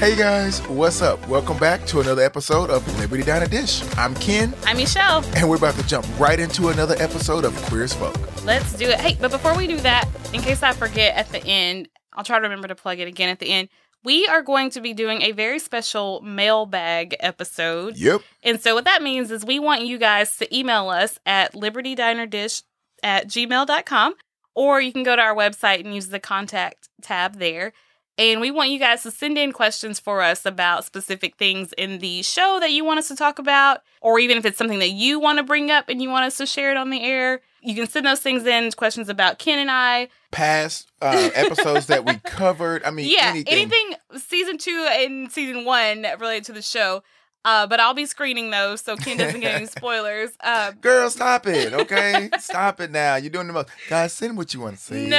Hey guys, what's up? Welcome back to another episode of Liberty Diner Dish. I'm Ken, I'm Michelle. and we're about to jump right into another episode of Queer as Folk. Let's do it. Hey, but before we do that, in case I forget at the end, I'll try to remember to plug it again at the end. We are going to be doing a very special mailbag episode. Yep. And so what that means is we want you guys to email us at libertydinerdish at gmail.com or you can go to our website and use the contact tab there. And we want you guys to send in questions for us about specific things in the show that you want us to talk about, or even if it's something that you want to bring up and you want us to share it on the air. You can send those things in, questions about Ken and I. Past uh, episodes that we covered. I mean, yeah, anything. anything season two and season one related to the show. Uh, but I'll be screening those so Ken doesn't get any spoilers. Uh, Girl, stop it, okay? stop it now. You're doing the most. Guys, send what you want to say. No.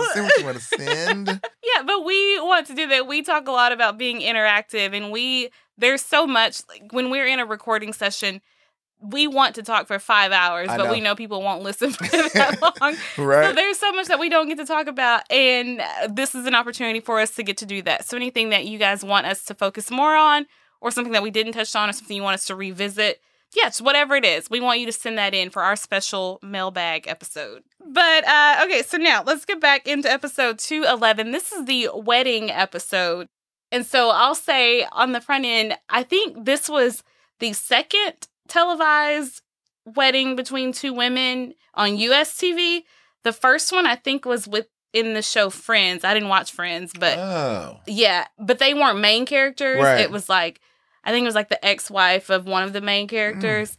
Yeah, send what you want to send. Yeah, but we want to do that. We talk a lot about being interactive, and we there's so much like when we're in a recording session, we want to talk for five hours, I but know. we know people won't listen for that long. right. So there's so much that we don't get to talk about, and uh, this is an opportunity for us to get to do that. So anything that you guys want us to focus more on, or something that we didn't touch on, or something you want us to revisit. Yes, whatever it is, we want you to send that in for our special mailbag episode. But uh, okay, so now let's get back into episode 211. This is the wedding episode. And so I'll say on the front end, I think this was the second televised wedding between two women on US TV. The first one I think was with in the show Friends. I didn't watch Friends, but oh. yeah, but they weren't main characters. Right. It was like I think it was like the ex-wife of one of the main characters.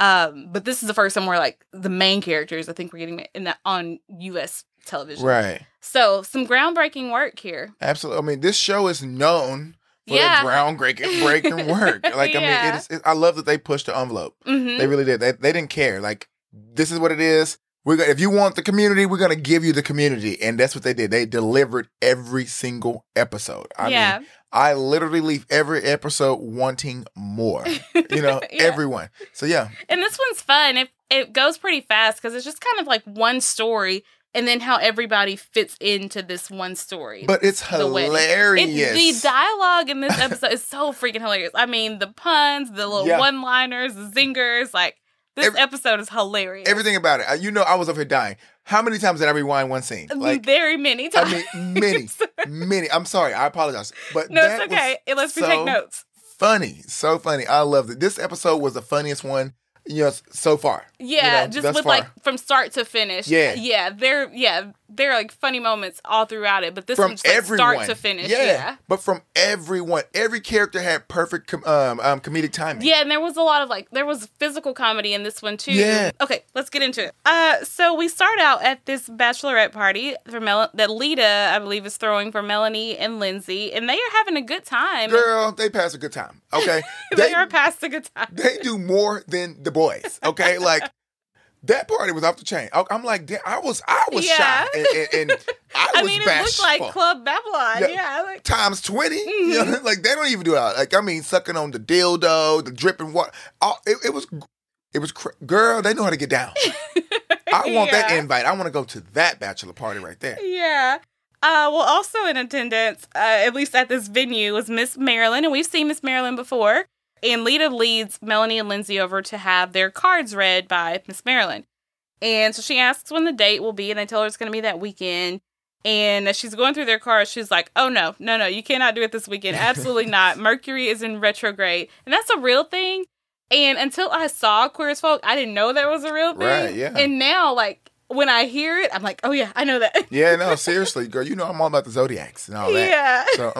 Um, but this is the first time where like the main characters I think we're getting in that on US television. Right. So some groundbreaking work here. Absolutely. I mean, this show is known for Yeah. their groundbreaking breaking work. Like, I mean, it is, it, I love that they pushed the envelope. hmm They really did. They, they didn't care. Like, this is what it is. We're gonna, if you want the community, we're gonna give you the community, and that's what they did. They delivered every single episode. I yeah. mean, I literally leave every episode wanting more. You know, Yeah. everyone. So yeah, And this one's fun. It it goes pretty fast because it's just kind of like one story and then how everybody fits into this one story. but it's The hilarious. The dialogue in this episode is so freaking hilarious. I mean, the puns, the little Yeah. one-liners, the zingers, like this Every- episode is hilarious. Everything about it. You know, I was over here dying. How many times did I rewind one scene? Like, very many times. I mean, many, many. I'm sorry. I apologize. But no, it's okay. It lets me so take notes. Funny, so funny. I loved it. This episode was the funniest one, you know, so far. Yeah, you know, just with far. like from start to finish. Yeah. yeah, they're yeah they're like funny moments all throughout it. But this from one's like everyone, start to finish. Yeah. yeah. but from everyone, every character had perfect com- um, um comedic timing. Yeah, and there was a lot of like there was physical comedy in this one too. Yeah. Okay, let's get into it. Uh, so we start out at this bachelorette party for Mel- that Leda, I believe, is throwing for Melanie and Lindsay, and they are having a good time. girl, they pass a good time. Okay, they, are past a good time. they do more than the boys. Okay, like. That party was off the chain. I- I'm like, I was, I was Yeah. shocked, and, and, and I was I mean, it bashful. looked like Club Babylon. Yeah. Yeah, like times 20 Mm-hmm. you know, like they don't even do it like i mean sucking on the dildo the dripping water all, it, it was it was cr- girl they know how to get down i want that invite i want to go to that bachelor party right there Yeah. Uh, well, also in attendance, uh, at least at this venue, was Miss Marilyn, and we've seen Miss Marilyn before. And Leda leads Melanie and Lindsay over to have their cards read by Miss Marilyn. And so she asks when the date will be, and they tell her it's going to be that weekend. And as she's going through their cards, she's like, "Oh no, no, no! You cannot do it this weekend. Absolutely not. Mercury is in retrograde, and that's a real thing." And until I saw Queer as Folk, I didn't know that was a real thing. Right, yeah. And now, like when I hear it, I'm like, "Oh yeah, I know that." yeah no seriously girl you know i'm all about the zodiacs and all that Yeah. so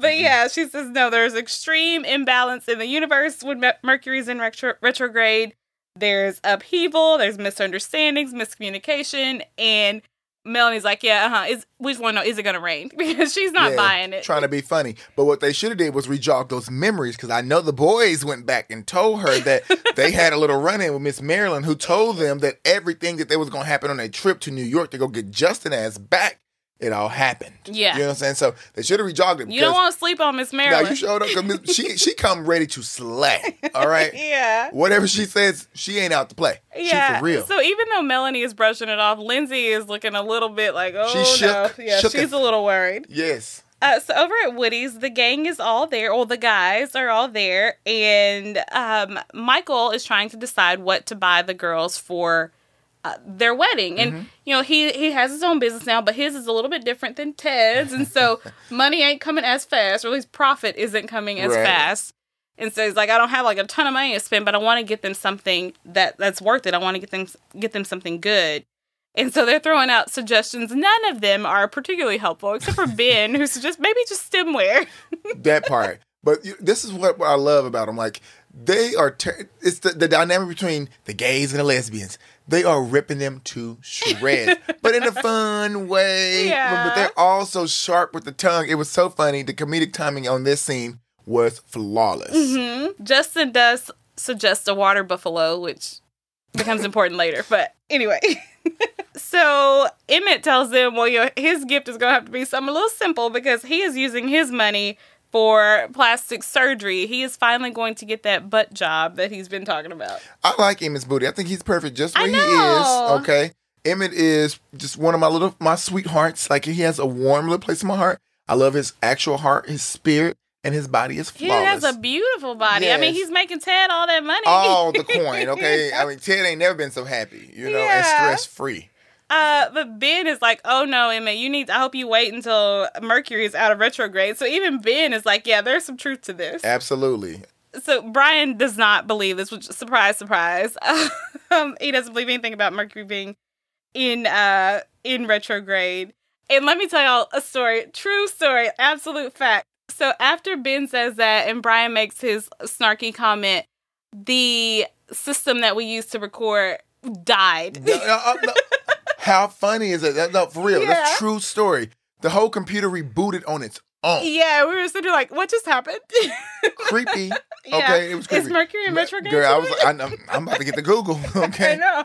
But yeah, she says no, there's extreme imbalance in the universe when Mercury's in retro- retrograde. There's upheaval, there's misunderstandings, miscommunication, and Melanie's like, yeah, uh huh. Is we just want to know, is it gonna rain? Because she's not yeah, buying it. trying to be funny but what they should have did was rejog those memories because i know the boys went back and told her that they had a little run-in with miss marilyn who told them that everything that they was going to happen on a trip to new york to go get justin ass back it all happened. Yeah. You know what I'm saying? So they should have rejogged it. You don't want to sleep on Miss Now Marilyn. you showed up because she she come ready to slay. All right. yeah. Whatever she says, she ain't out to play. Yeah. She for real. So even though Melanie is brushing it off, Lindsay is looking a little bit like, oh She shook- no. Yeah, shook she's a little worried. yes. Uh, so over at Woody's, the gang is all there, or the guys are all there, and um, Michael is trying to decide what to buy the girls for uh, their wedding. And you know, he he has his own business now, but his is a little bit different than Ted's, and so money ain't coming as fast, or at least profit isn't coming as Right. fast. And so he's like, I don't have like a ton of money to spend, but I want to get them something that that's worth it. I want to get them get them something good. And so they're throwing out suggestions. None of them are particularly helpful, except for Ben, who suggests maybe just stemware. that part. But this is what I love about them. Like they are. Ter- it's the, the dynamic between the gays and the lesbians. They are ripping them to shreds, but in a fun way. But- Yeah. But they're all so sharp with the tongue. It was so funny. The comedic timing on this scene was flawless. Mm-hmm. Justin does suggest a water buffalo, which becomes important later. But anyway. so Emmett tells them, well, your his gift is going to have to be something a little simple because he is using his money for plastic surgery. He is finally going to get that butt job that he's been talking about. I like Emmett's booty. I think he's perfect just where he is. Okay. Emmett is just one of my little my sweethearts. Like he has a warm little place in my heart. I love his actual heart, his spirit, and his body is flawless. He has a beautiful body. I mean, he's making Ted all that money. all the coin, okay? I mean, Ted ain't never been so happy, you know, and stress free. Uh, but Ben is like, "Oh no, Emmett, you need. I hope you wait until Mercury is out of retrograde." So even Ben is like, "Yeah, there's some truth to this." Absolutely. So Brian does not believe this, which surprise, surprise. um, he doesn't believe anything about Mercury being in uh in retrograde. And let me tell y'all a story, true story, absolute fact. So after Ben says that, and Brian makes his snarky comment, the system that we use to record died. No, no, uh, no. How funny is it? That- No, for real. Yeah. That's true story. The whole computer rebooted on its own. Yeah, we were sitting there like, what just happened? Creepy. Yeah. Okay, it was creepy. Is Mercury in retrograde? Girl, I was like, I'm I'm about to get the Google. Okay. I know.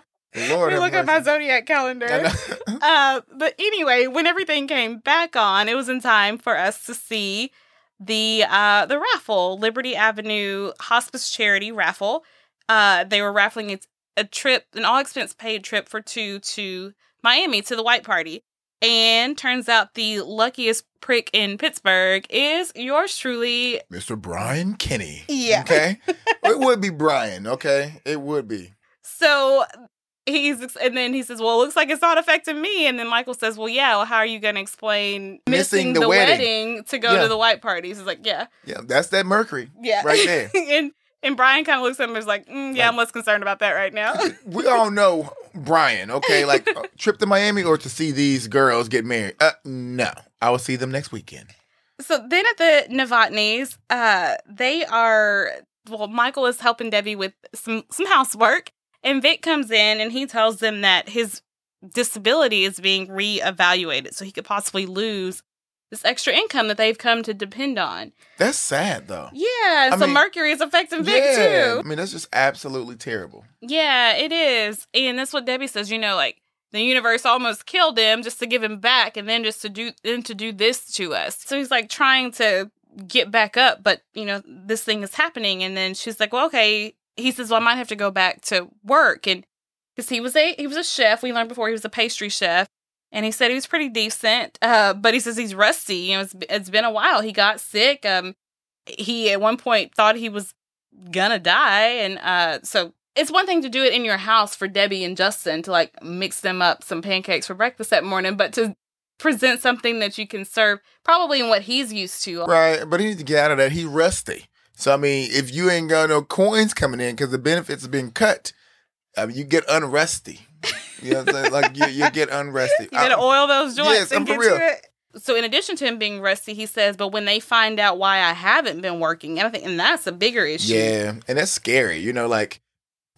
Lord have look at my zodiac calendar. I. Uh, but anyway, when everything came back on, it was in time for us to see the uh the raffle, Liberty Avenue Hospice Charity raffle. Uh, they were raffling a, a trip, an all expense paid trip for two to Miami to the white party. And turns out the luckiest prick in Pittsburgh is yours truly. Mr. Brian Kinney. Yeah. Okay. it would be Brian. Okay. It would be. So he's and then he says, "Well, it looks like it's not affecting me." And then Michael says, "Well, yeah. Well, how are you going to explain missing, the the, wedding. wedding. to go Yeah. to the white parties?" He's like, "Yeah, Yeah, that's that Mercury. yeah, Right there. and and Brian kind of looks at him and is like, mm, "Yeah, I'm less concerned about that right now." we all know Brian, okay? Like a trip to Miami or to see these girls get married. Uh no. I will see them next weekend. so then at the Novotnys, uh, they are well. Michael is helping Debbie with some some housework, and Vic comes in and he tells them that his disability is being reevaluated, so he could possibly lose this extra income that they've come to depend on. That's sad though. Yeah, and I so mean, Mercury is affecting Vic yeah. I mean, that's just absolutely terrible. Yeah, it is, and that's what Debbie says. You know, like the universe almost killed him just to give him back, and then just to do then to do this to us. So he's like trying to get back up, but you know this thing is happening, and then she's like, "Well, okay." He says, "Well, I might have to go back to work," and because he was a he was a chef. We learned before he was a pastry chef. And he said he was pretty decent, uh, but he says he's rusty. You know, it's, it's been a while. He got sick. Um, he at one point thought he was gonna die and uh so it's one thing to do it in your house for Debbie and Justin to like mix them up some pancakes for breakfast that morning, but to present something that you can serve probably in what he's used to. Right, but he needs to get out of that. He's rusty. So I mean, if you ain't got no coins coming in because the benefits have been cut, I mean, you get unrusty. You know what I'm saying? Like you, you get unrested. You gotta I- oil those joints yes, and I'm get for real. to it. So in addition to him being rusty, he says, but when they find out why I haven't been working, and I think and that's a bigger issue. Yeah, and that's scary. You know, like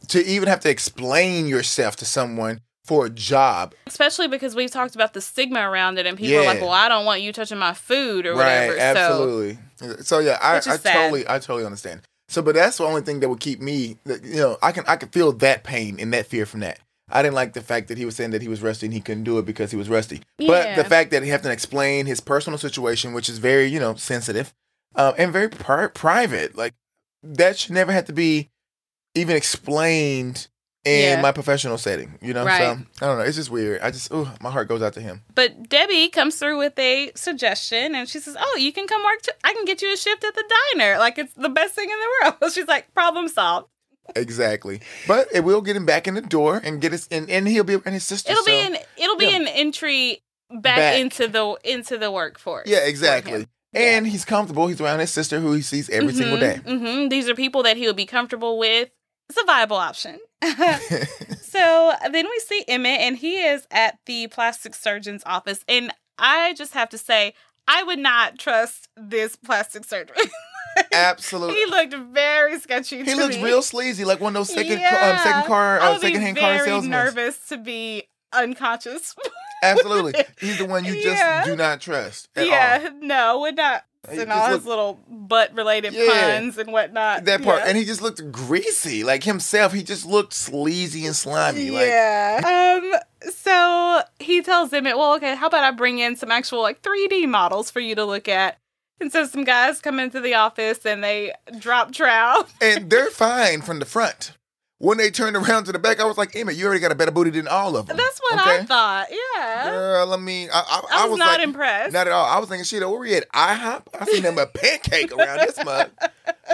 to even have to explain yourself to someone for a job. Especially because we've talked about the stigma around it and people are like, Well, I don't want you touching my food or right, whatever. Absolutely. So, yeah, I, I sad. totally, I totally understand. So, but that's the only thing that would keep me. You know, I can, I can feel that pain and that fear from that. I didn't like the fact that he was saying that he was rusty and he couldn't do it because he was rusty. But the fact that he have to explain his personal situation, which is very, you know, sensitive um, and very pri- private, like that should never have to be even explained in Yeah. my professional setting. You know, Right. so I don't know. It's just weird. I just, oh, my heart goes out to him. But Debbie comes through with a suggestion and she says, Oh, you can come work. To- I can get you a shift at the diner. Like it's the best thing in the world. She's like, Problem solved. Exactly. But it will get him back in the door and get us, and, and he'll be, and his sister. It'll be an it'll be yeah. an entry back, Back. into the into the workforce. Yeah, exactly. And he's comfortable. He's around his sister who he sees every single day. Mm-hmm. These are people that he'll be comfortable with. It's a viable option. so then we see Emmett, and he is at the plastic surgeon's office. And I just have to say, I would not trust this plastic surgery. Absolutely. he looked very sketchy. He looks me. real sleazy, like one of those second Yeah. um, second car uh, second hand car very salesmen. nervous to be unconscious. Absolutely. He's the one you just Yeah. do not trust at yeah, no, would not. And all his looked- little butt related Yeah. puns and whatnot. That part. Yeah. And he just looked greasy. Like himself, he just looked sleazy and slimy. Like yeah. um. So he tells Emmett, "Well, okay, how about I bring in some actual like 3D models for you to look at?" And so some guys come into the office and they drop trout. and they're fine from the front. When they turned around to the back, I was like, "Emma, you already got a better booty than all of them. That's what I thought. Yeah. Girl, I mean, I, I, I was, not like, impressed. Not at all. I was thinking, shit, where we at? IHOP? I seen them a pancake around this mug.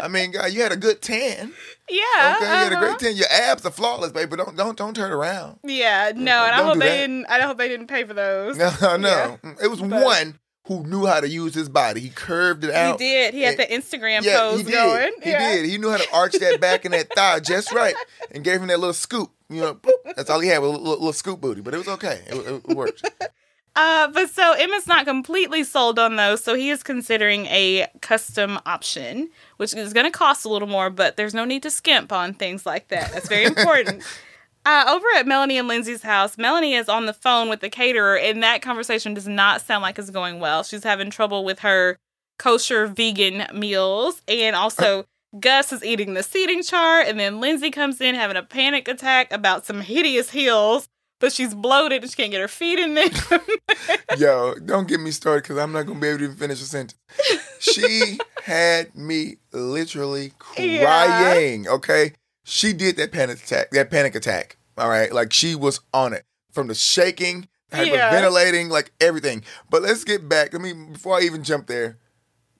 I mean, God, you had a good tan. yeah. Okay, you had a uh-huh. great tan. Your abs are flawless, baby. But don't don't don't turn around. Yeah, no, and I Don't hope they that. didn't. I hope they didn't pay for those. No, no. Yeah. It was But- one who knew how to use his body. He curved it out. He did. He had the Instagram Yeah, pose he did. going. He yeah. did. He knew how to arch that back and that thigh just right, and gave him that little scoop. You know, boop. that's all he had was a little, little scoop booty, but it was okay. It, it, it worked. Uh, but so Emmett's not completely sold on those, so he is considering a custom option, which is going to cost a little more, but there's no need to skimp on things like that. That's very important. uh, over at Melanie and Lindsay's house, Melanie is on the phone with the caterer, and that conversation does not sound like it's going well. She's having trouble with her kosher vegan meals, and also. Gus is eating the seating chart, and then Lindsay comes in having a panic attack about some hideous heels, but she's bloated and she can't get her feet in there. Yo, don't get me started because I'm not gonna be able to even finish a sentence. She had me literally Yeah. crying. Okay, she did that panic attack. That panic attack. All right, like she was on it from the shaking, Yeah. hyperventilating, like everything. But let's get back. I mean, before I even jump there.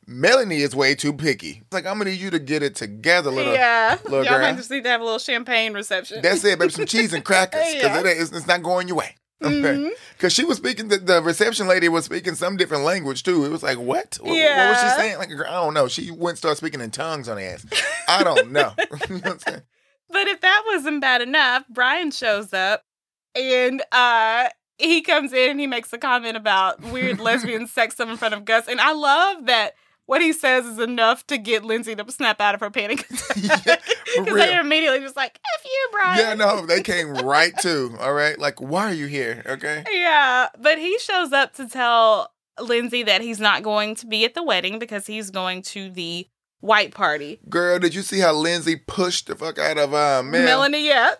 Melanie is way too picky. It's like I'm gonna need you to get it together, little. yeah, little y'all girl. might just need to have a little champagne reception. That's it, baby. Some cheese and crackers because Yeah. it it's, it's not going your way. Mm-hmm. Because she was speaking, the, the reception lady was speaking some different language too. It was like, what? What, what was she saying? Like, I don't know. She went and started speaking in tongues on the ass. I don't know. you know what I'm saying? But if that wasn't bad enough, Brian shows up and uh he comes in and he makes a comment about weird lesbian sex stuff in front of Gus. And I love that what he says is enough to get Lindsay to snap out of her panic Yeah, attack. Because they immediately just like, F you, Brian. Yeah, no, they came right to. All right, like, why are you here? Okay. Yeah, but he shows up to tell Lindsay that he's not going to be at the wedding because he's going to the white party. Girl, did you see how Lindsay pushed the fuck out of uh, Mel? Melanie, yeah.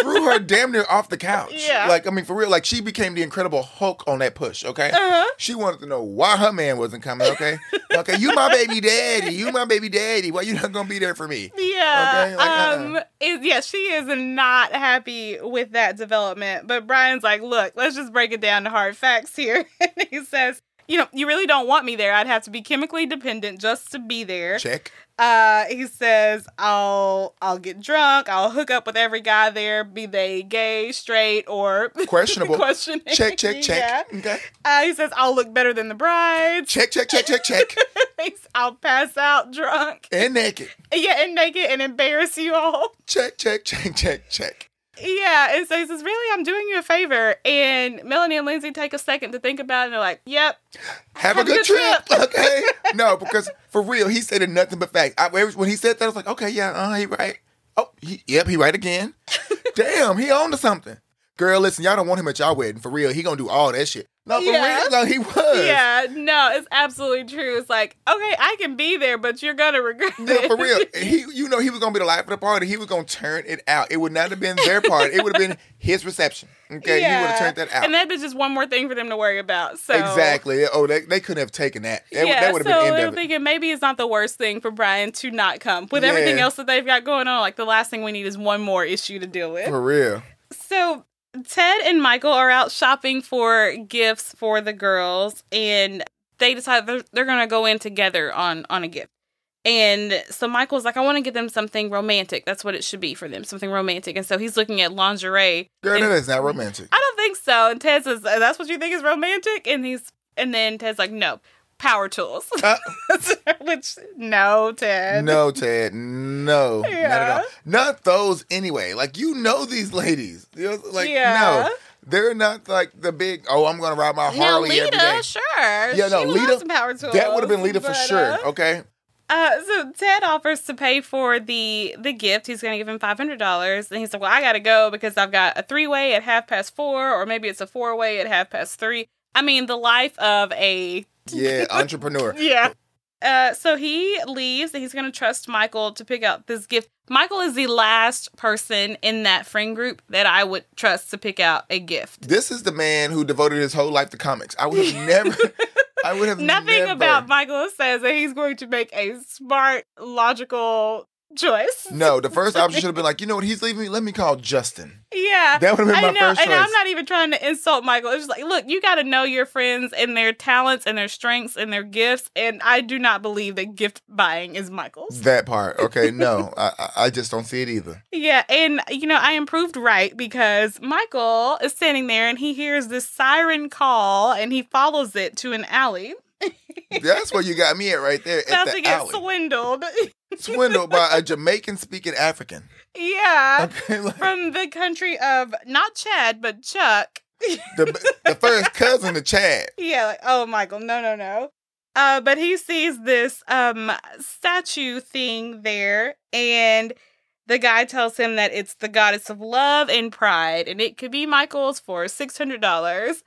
Threw her damn near off the couch. Yeah. Like, I mean, for real, like she became the incredible Hulk on that push, okay? Uh-huh. She wanted to know why her man wasn't coming, okay? okay, you my baby daddy. You my baby daddy. Why you not gonna be there for me? Yeah. Okay, like, uh-uh. um it- yeah, she is not happy with that development. But Brian's like, look, let's just break it down to hard facts here. and he says, you know, you really don't want me there. I'd have to be chemically dependent just to be there. Check. Uh, he says, I'll I'll get drunk, I'll hook up with every guy there, be they gay, straight, or Questionable. questioning. Check, check, check. Yeah. Okay. Uh, he says, I'll look better than the brides. Check, check, check, check, check. I'll pass out drunk. and naked. Yeah, and naked and embarrass you all. Check, check, check, check, check. Yeah, and so he says, "Really, I'm doing you a favor." And Melanie and Lindsay take a second to think about it. and They're like, "Yep, Have, a good, trip. Okay. no, because for real, he said nothing but facts. I, when he said that, I was like, okay, yeah, uh, he right. Oh, he, yep, he right again. Damn, he on to something. Girl, listen, y'all don't want him at y'all wedding for real. He gonna do all that shit. No, for Yeah. real, no, he was. Yeah, no, it's absolutely true. It's like, okay, I can be there, but you're gonna regret No, it. for real. He, you know, he was gonna be the life of the party. He was gonna turn it out. It would not have been their party. It would have been his reception. Okay, he would have turned that out. And that'd be just one more thing for them to worry about. So exactly. Oh, they, they couldn't have taken that. That, yeah, that would have so been end it. thinking maybe it's not the worst thing for Brian to not come. With everything else that they've got going on, like the last thing we need is one more issue to deal with. For real. So Ted and Michael are out shopping for gifts for the girls, and they decide they're, they're gonna go in together on on a gift. And so Michael's like, I want to get them something romantic. That's what it should be for them, something romantic. And so he's looking at lingerie. Girl, that is not romantic. I don't think so. And Ted says, "That's what you think is romantic?" And he's and then Ted's like, "No, power tools." Uh, Which no, Ted. no, Ted. No. Not at all. Not those anyway. Like, you know these ladies. You know, like, Yeah. no. They're not like the big, oh, I'm going to ride my Now Harley every day. Sure. Yeah, no, she Leda- some power tools. That would have been Leda for sure. uh, Okay. Uh, so Ted offers to pay for the the gift. He's going to give him five hundred dollars, and he's like, "Well, I got to go because I've got a three way at half past four, or maybe it's a four way at half past three. I mean, the life of a Yeah, entrepreneur. yeah. Uh, so he leaves, and he's going to trust Michael to pick out this gift. Michael is the last person in that friend group that I would trust to pick out a gift. This is the man who devoted his whole life to comics. I would have never. I would have Nothing never- about Michael says that he's going to make a smart, logical choice. No, the first option should have been like, you know what? He's leaving me. Let me call Justin. Yeah. That would have been I my know, first and. I'm not even trying to insult Michael. It's just like, look, you got to know your friends and their talents and their strengths and their gifts. And I do not believe that gift buying is Michael's. That part. Okay, no, I- I just don't see it either. Yeah, and you know, I improved right because Michael is standing there and he hears this siren call and he follows it to an alley. That's where you got me at right there About at to get alley. swindled. Swindled by a Jamaican speaking African. yeah. Okay, like, From the country of not Chad, but Chuck. the, the first cousin to Chad. Yeah, like, oh Michael, no, no, no. Uh, but he sees this um statue thing there, and the guy tells him that it's the goddess of love and pride, and it could be Michael's for six hundred dollars.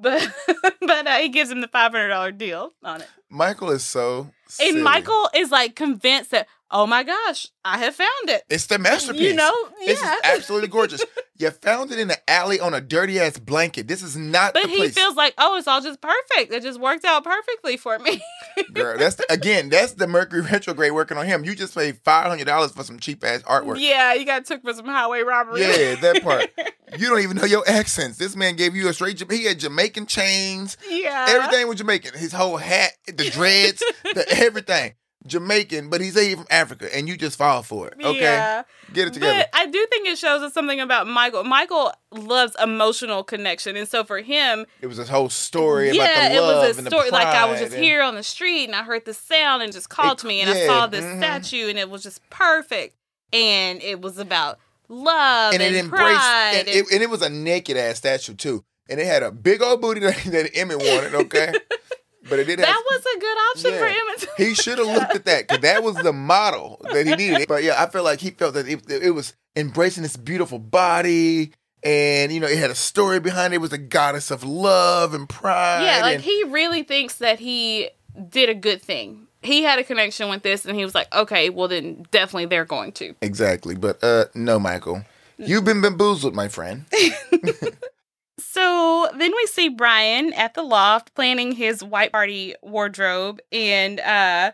But but uh, he gives him the five hundred dollar deal on it, Michael is so. silly. and Michael is like convinced that oh my gosh, I have found it. It's the masterpiece. You know, This yeah. is absolutely gorgeous. you found it in the alley on a dirty ass blanket. This is not But he place. feels like, oh, it's all just perfect. It just worked out perfectly for me. Girl, that's the, again, that's the Mercury retrograde working on him. You just paid five hundred dollars for some cheap ass artwork. yeah, you got took for some highway robbery. Yeah, that part. You don't even know your accents. This man gave you a straight. He had Jamaican chains. yeah. Everything was Jamaican. His whole hat, the dreads, the everything. Jamaican, but he's even from Africa, and you just fall for it. Okay, Yeah. get it together. But I do think it shows us something about Michael. Michael loves emotional connection, and so for him, it was this whole story yeah, about the it was a and story. like I was just and- here on the street, and I heard the sound, and just called It- to me, and I saw this mhm. statue, and it was just perfect, and it was about love and and, it embraced, pride. and it, and it was a naked ass statue too, and it had a big old booty that, that Emmett wanted. Okay, but it did have that was a good option for him. He should have looked at that because that was the model that he needed. But yeah, I feel like he felt that it, it was embracing this beautiful body, and you know, it had a story behind it. It was a goddess of love and pride. Yeah, like and- he really thinks that he did a good thing. He had a connection with this, and he was like, "Okay, well then, definitely they're going to." exactly. But uh, no, Michael, you've been bamboozled, my friend. So then we see Brian at the loft planning his white party wardrobe, and uh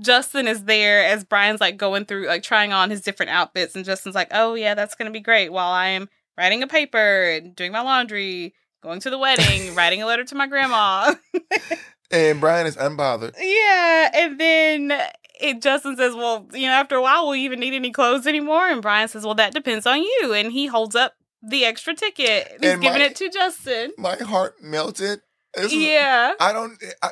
Justin is there as Brian's like going through like trying on his different outfits, and Justin's like, "Oh yeah, that's gonna be great." While I am writing a paper and doing my laundry, going to the wedding, writing a letter to my grandma. And Brian is unbothered. yeah, and then it, Justin says, "Well, you know, after a while, will you even need any clothes anymore?" And Brian says, "Well, that depends on you." And he holds up the extra ticket. He's And giving my- it to Justin. My heart melted. This is- Yeah. I don't. I,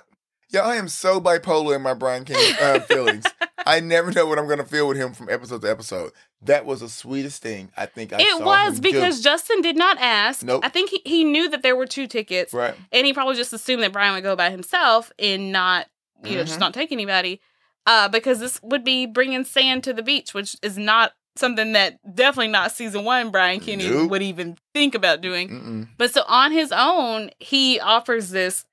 yeah, I am so bipolar in my Brian King uh, feelings. I never know what I'm gonna feel with him from episode to episode. That was the sweetest thing I think I it was him do. because Justin did not ask. Nope. I think he, he knew that there were two tickets, right. and he probably just assumed that Brian would go by himself and not, you know, just Mhm. not take anybody. Uh, because this would be bringing sand to the beach, which is not something that definitely not season one Brian Kinney Nope. would even think about doing. Mm-mm. But so on his own, he offers this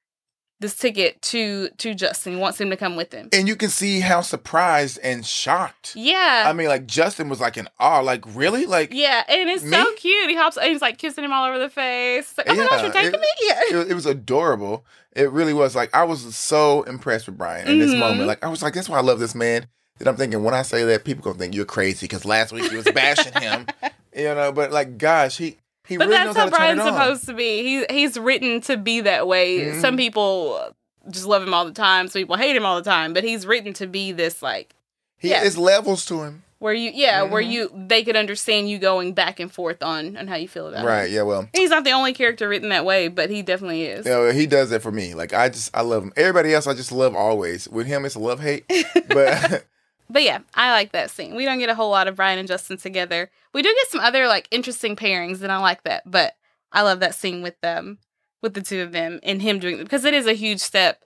this ticket to to Justin. He wants him to come with him. And you can see how surprised and shocked. Yeah. I mean, like Justin was like in awe. Like, really? Like, yeah, and it's so cute. He hops and he's like kissing him all over the face. It's like, oh my gosh, you're taking it- me? Yeah. it, was- it was adorable. It really was. Like, I was so impressed with Brian in this Mhm. moment. Like, I was like, that's why I love this man. That I'm thinking when I say that, people gonna think you're crazy because last week you was bashing him, you know. But like, gosh, he he But really that's knows how how to turn Brian's it on. supposed to be. He he's written to be that way. Mhm. Some people just love him all the time. Some people hate him all the time. But he's written to be this like He yeah. is levels to him. where you yeah where Mhm. you they could understand you going back and forth on on how you feel about him. Right? Yeah. Well, He's not the only character written that way, but he definitely is. you know, he does that for me. Like, I just I love him. Everybody else, I just love always. With him, it's a love hate. But But yeah, I like that scene. We don't get a whole lot of Brian and Justin together. We do get some other like interesting pairings, and I like that. But I love that scene with them, with the two of them, and him doing it because it is a huge step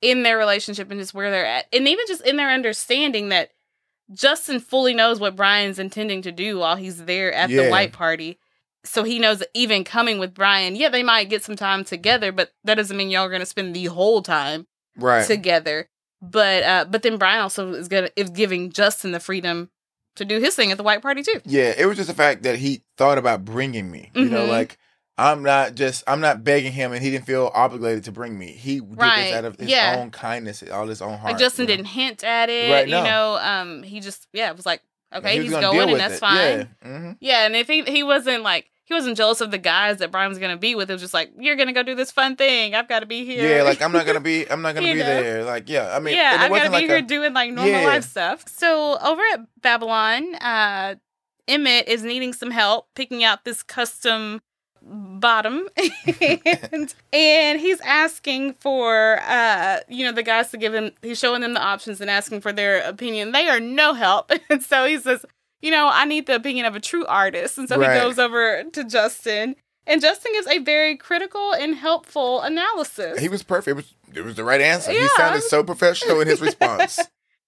in their relationship and just where they're at, and even just in their understanding that Justin fully knows what Brian's intending to do while he's there at the white party. So he knows that even coming with Brian, yeah, they might get some time together, but that doesn't mean y'all are going to spend the whole time right. together. But uh but then Brian also is gonna is giving Justin the freedom to do his thing at the white party too. Yeah, it was just the fact that he thought about bringing me. You know, Mhm. like I'm not just I'm not begging him, and he didn't feel obligated to bring me. He did Right, this out of his yeah. own kindness, all his own heart. Like Justin you know? didn't hint at it, Right, you know. Um, he just yeah, it was like okay, he was he's going, and that's it. fine. Yeah. hmm Yeah. and if he he wasn't like he wasn't jealous of the guys that Brian was gonna be with, it was just like you're gonna go do this fun thing. I've got to be here. Yeah, like I'm not gonna be I'm not gonna be know? there. Like, yeah, I mean, yeah, I've got to be like here a, doing like normal Yeah. life stuff. So over at Babylon, uh, Emmett is needing some help picking out this custom bottom, and, and he's asking for uh, you know the guys to give him. He's showing them the options and asking for their opinion. They are no help, and so he says, you know, I need the opinion of a true artist, and so Right. he goes over to Justin. And Justin gives a very critical and helpful analysis. he was perfect. It was it was the right answer. He sounded so professional in his response.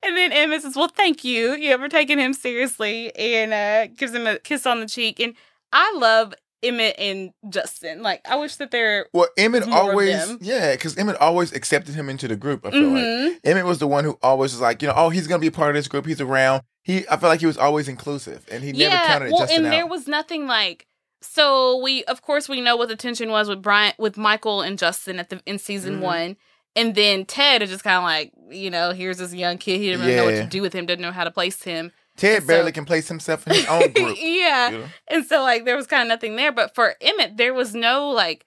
And then Emma says, "Well, thank you, you for taking him seriously," and uh, gives him a kiss on the cheek. And I love Emmett and Justin. Like, I wish that they're. Well, Emmett More always, yeah, because Emmett always accepted him into the group. I feel like Mhm. Emmett was the one who always was like, you know, oh, he's gonna be a part of this group. He's around. He, I feel like he was always inclusive, and he never Yeah, counted well, Justin and there was nothing like. So we, of course, we know what the tension was with Brian, with Michael and Justin at the in season Mhm. one, and then Ted is just kind of like, you know, here's this young kid. He didn't really know what to do with him. Didn't know how to place him. Ted so- barely can place himself in his own group. yeah, you know? And so like there was kind of nothing there. But for Emmett, there was no like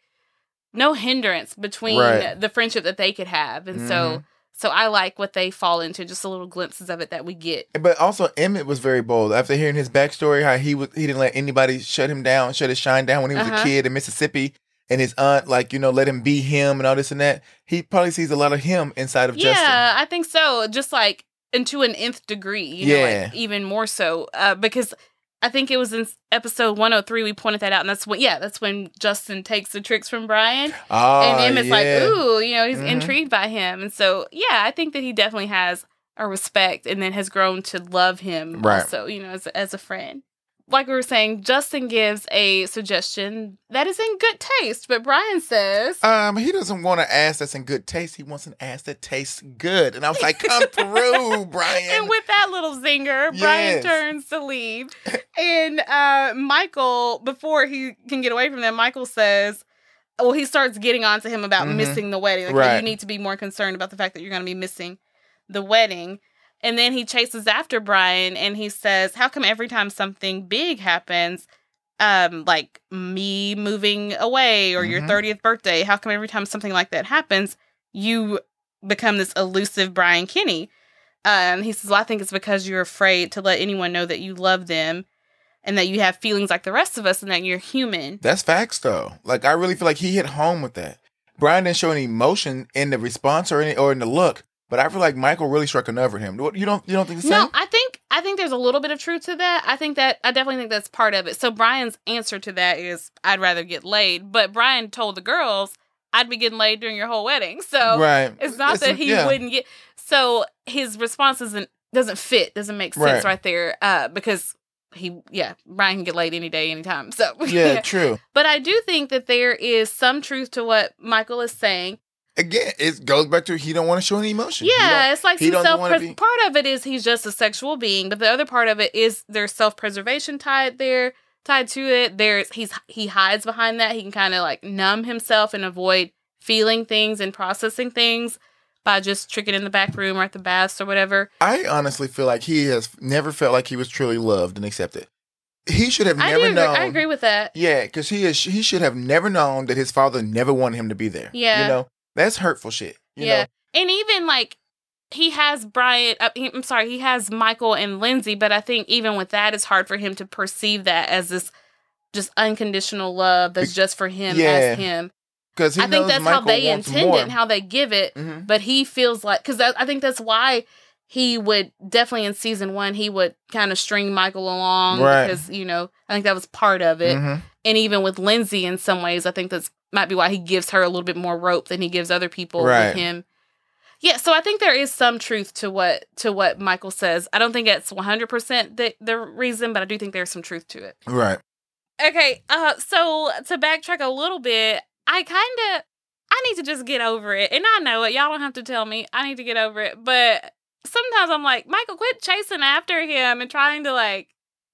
no hindrance between Right. the friendship that they could have. And so Mhm. so I like what they fall into, just a little glimpses of it that we get. But also Emmett was very bold. After hearing his backstory, how he was he didn't let anybody shut him down, shut his shine down when he was Uh-huh. a kid in Mississippi, and his aunt like you know let him be him and all this and that. He probably sees a lot of him inside of yeah, Justin. Yeah, I think so. Just like and to an nth degree, you know, like even more so. Uh, because I think it was in episode 103 we pointed that out, and that's when yeah, that's when Justin takes the tricks from Brian. Oh, and Emmett's like, ooh, you know, he's Mhm. intrigued by him. And so, yeah, I think that he definitely has a respect and then has grown to love him Right. also, you know, as, as a friend. Like we were saying, Justin gives a suggestion that is in good taste, but Brian says, Um, he doesn't want an ass that's in good taste. He wants an ass that tastes good. And I was like, come through, Brian. and with that little zinger, Brian turns to leave. and uh, Michael, before he can get away from them, Michael says, well, he starts getting on to him about Mhm. missing the wedding. Like, Right. you need to be more concerned about the fact that you're going to be missing the wedding. And then he chases after Brian and he says, How come every time something big happens, um, like me moving away or your Mhm. 30th birthday, how come every time something like that happens, you become this elusive Brian Kinney? Um, he says, Well, I think it's because you're afraid to let anyone know that you love them and that you have feelings like the rest of us and that you're human. That's facts, though. Like I really feel like he hit home with that. Brian didn't show any emotion in the response or any or in the look, but I feel like Michael really struck a nerve with him. You don't you don't think the No, same? I think I think there's a little bit of truth to that. I think that I definitely think that's part of it. So Brian's answer to that is I'd rather get laid, but Brian told the girls I'd be getting laid during your whole wedding. So right. it's not that he yeah. wouldn't get. So his response isn't doesn't fit, doesn't make sense Right. right, there. Uh, because he yeah, Brian can get laid any day, anytime. So Yeah, true. But I do think that there is some truth to what Michael is saying. Again, it goes back to he don't want to show any emotion. Yeah, it's like he some doesn't self. wanna be- Part of it is he's just a sexual being, but the other part of it is there's self preservation tied there, tied to it. There's he's he hides behind that. He can kind of like numb himself and avoid feeling things and processing things by just tricking in the back room or at the baths or whatever. I honestly feel like he has never felt like he was truly loved and accepted. He should have I never agree, known. I agree with that. Yeah, because he is. He should have never known that his father never wanted him to be there. Yeah. you know that's hurtful shit. You yeah, know? and even like he has Brian. Uh, I'm sorry, he has Michael and Lindsay, but I think even with that, it's hard for him to perceive that as this just unconditional love that's just for him Yeah. as him. because he I think that's Michael how they intend it and how they give it. Mhm. But he feels like because I think that's why he would definitely in season one he would kind of string Michael along Right. because you know I think that was part of it. Mhm. And even with Lindsay, in some ways, I think that's might be why he gives her a little bit more rope than he gives other people Right. with him. Yeah, so I think there is some truth to what to what Michael says. I don't think it's one hundred percent the the reason, but I do think there's some truth to it. Right. Okay, uh, so to backtrack a little bit, I kind of I need to just get over it, and I know it. Y'all don't have to tell me. I need to get over it, but sometimes I'm like, Michael, quit chasing after him and trying to like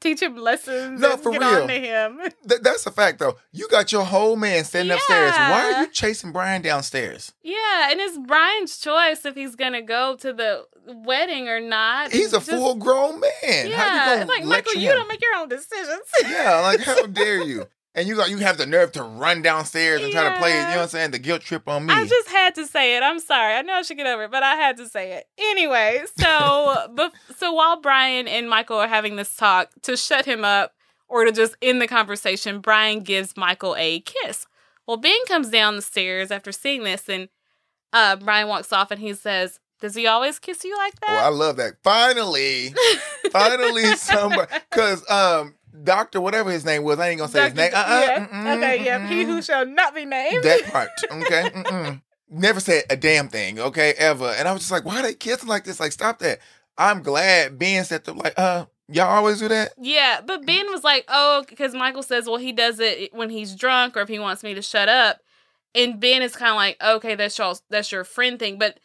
teach him lessons. No, for get real. on to him. Th- that's a fact, though. You got your whole man standing upstairs. Why are you chasing Brian downstairs? Yeah, and it's Brian's choice if he's gonna go to the wedding or not. He's a Just- full grown man. Yeah, it's like Michael, you him? don't make your own decisions. Yeah, like how dare you? And you got you have the nerve to run downstairs and try to play, you know what I'm saying, the guilt trip on me. I just had to say it. I'm sorry. I know I should get over it, but I had to say it anyway. So, but so while Brian and Michael are having this talk to shut him up or to just end the conversation, Brian gives Michael a kiss. Well, Ben comes down the stairs after seeing this, and uh, Brian walks off, and he says, "Does he always kiss you like that? Oh, I love that. Finally, finally somebody because um Doctor whatever his name was, I ain't gonna say his name. Uh-uh, yeah. mm-mm, Okay, yeah. He who shall not be named. that part. Okay. Mm-mm. Never said a damn thing, okay, ever. And I was just like, why they kissing like this? Like, stop that. I'm glad Ben said to like, uh, y'all always do that? Yeah, but Ben was like, "Oh, because Michael says, well, he does it when he's drunk or if he wants me to shut up." And Ben is kind of like, "Okay, that's your that's your friend thing." But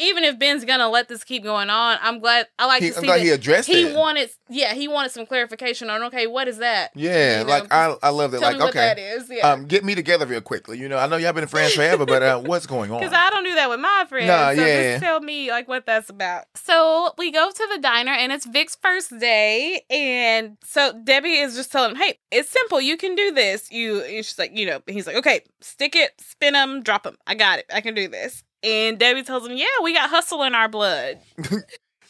even if Ben's gonna let this keep going on, I'm glad. I like He, to I'm see glad that he addressed he it. wanted. Yeah, he wanted some clarification on. Okay, what is that? yeah, you know, like I, I love that. Tell Like, me what that okay, is. Yeah. um, get me together real quickly. You know, I know y'all been friends forever, but uh, what's going on? Because I don't do that with my friends. Nah, so yeah. just tell me like what that's about. So we go to the diner and it's Vic's first day. And so Debbie is just telling him, hey, it's simple. You can do this. You she's like, you know, he's like, okay, stick it, spin them, drop them. I got it. I can do this. And Debbie tells him, yeah, we got hustle in our blood.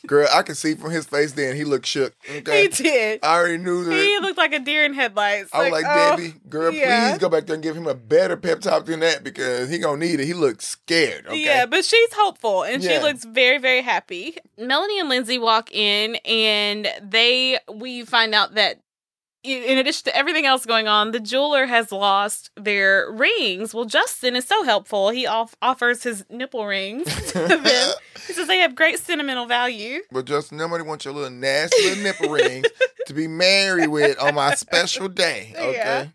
Girl, I can see from his face then he looked shook. Okay, He did. I already knew that. He looked like a deer in headlights. I was like, oh, Debbie, girl, yeah. please go back there and give him a better pep talk than that because he gonna need it. He looks scared. Okay. Yeah, but she's hopeful and she looks very, very happy. Melanie and Lindsay walk in and they we find out that in addition to everything else going on, the jeweler has lost their rings. Well, Justin is so helpful. He off- offers his nipple rings to them. He says they have great sentimental value. But just nobody wants your little nasty little nipple rings to be married with on my special day. Okay. Yeah.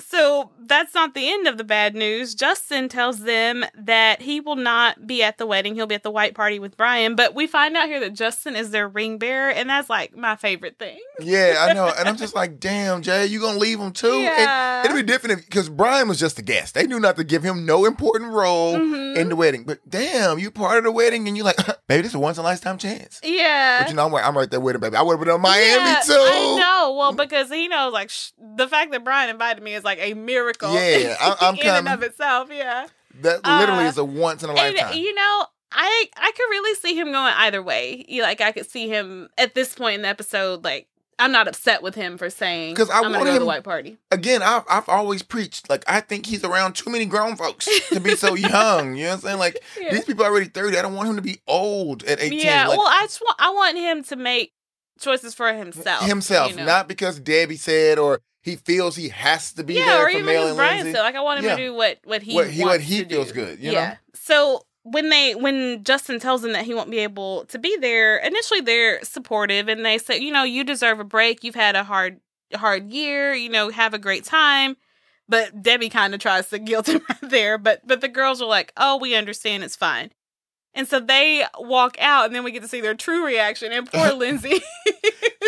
So that's not the end of the bad news. Justin tells them that he will not be at the wedding. He'll be at the white party with Brian. But we find out here that Justin is their ring bearer, and that's like my favorite thing. Yeah, I know. And I'm just like, damn, Jay, you gonna leave him too? Yeah. It'd be different because Brian was just a guest. They knew not to give him no important role Mhm. in the wedding. But damn, you part of the wedding and you're like, baby, this is a once in a lifetime chance. Yeah. But you know, I'm, I'm right there with him, baby. I would have been on Miami Yeah, too. I know. Well, because he knows, like, sh- the fact that Brian invited me is like a miracle. Yeah, I- I'm in and coming. of itself. Yeah. That literally Uh, is a once in a And lifetime. you know, I I could really see him going either way. You- Like I could see him at this point in the episode. Like I'm not upset with him for saying because I'm gonna want go to the him- white party. Again, I've, I've always preached, like, I think he's around too many grown folks to be so young. You know what I'm saying? Like, Yeah. these people are already 30. I don't want him to be old at 18. Yeah. like, well, I just want I want him to make choices for himself. himself, you know? not because Debbie said or he feels he has to be yeah, there or for even Mel and Brian Lindsay. said, like I want him Yeah. to do what what he What he- what he feels do. good, you yeah. know? So when they when Justin tells them that he won't be able to be there, initially they're supportive and they say, you know, you deserve a break. You've had a hard hard year, you know, have a great time. But Debbie kind of tries to guilt him right there. But but the girls are like, oh, we understand, it's fine. And so they walk out, and then we get to see their true reaction. And poor Lindsay,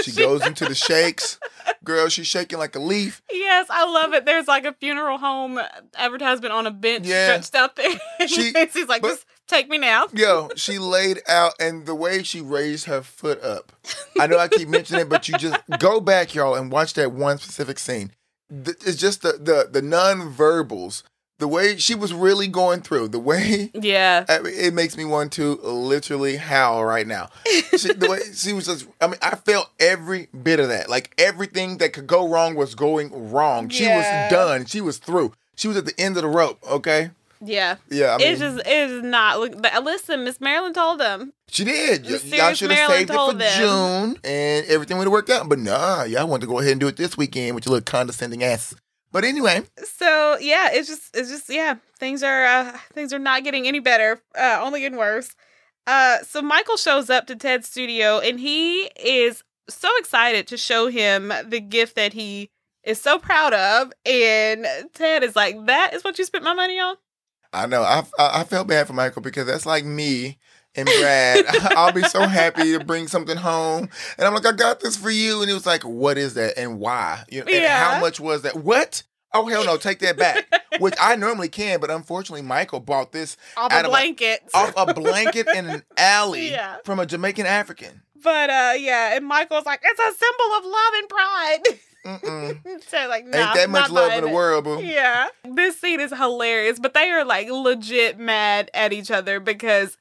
she goes into the shakes. Girl, she's shaking like a leaf. Yes, I love it. There's like a funeral home advertisement on a bench Yeah. stretched out there. She- Lindsay's like, but- just take me now. Yo, she laid out, and the way she raised her foot up. I know I keep mentioning it, but you just go back, y'all, and watch that one specific scene. It's just the the the non-verbals, the way she was really going through, the way Yeah. I mean, it makes me want to literally howl right now. She, the way she was just, I mean, I felt every bit of that. Like everything that could go wrong was going wrong. She Yeah. was done. She was through. She was at the end of the rope. Okay. Yeah. Yeah. I mean, it's just it is not look but listen, Miss Marilyn told them. she did. Y- y'all should have saved it for them. June, and everything would have worked out. But nah, y'all want to go ahead and do it this weekend with your little condescending ass. But anyway, So yeah, it's just it's just yeah, things are uh things are not getting any better, uh only getting worse. Uh so Michael shows up to Ted's studio and he is so excited to show him the gift that he is so proud of and Ted is like, "That is what you spent my money on?" I know I, I I felt bad for Michael because that's like me and Brad. I'll be so happy to bring something home, and I'm like, I got this for you, and he was like, What is that and why? You know, and Yeah. how much was that? What? Oh hell no, take that back. Which I normally can, but unfortunately, Michael bought this Off a of a- blanket. off a blanket in an alley Yeah. from a Jamaican African. But uh yeah, and Michael's like, "It's a symbol of love and pride." Mm-mm. so like, nah, Ain't that much love in the world, boo. Yeah. This scene is hilarious, but they are like legit mad at each other because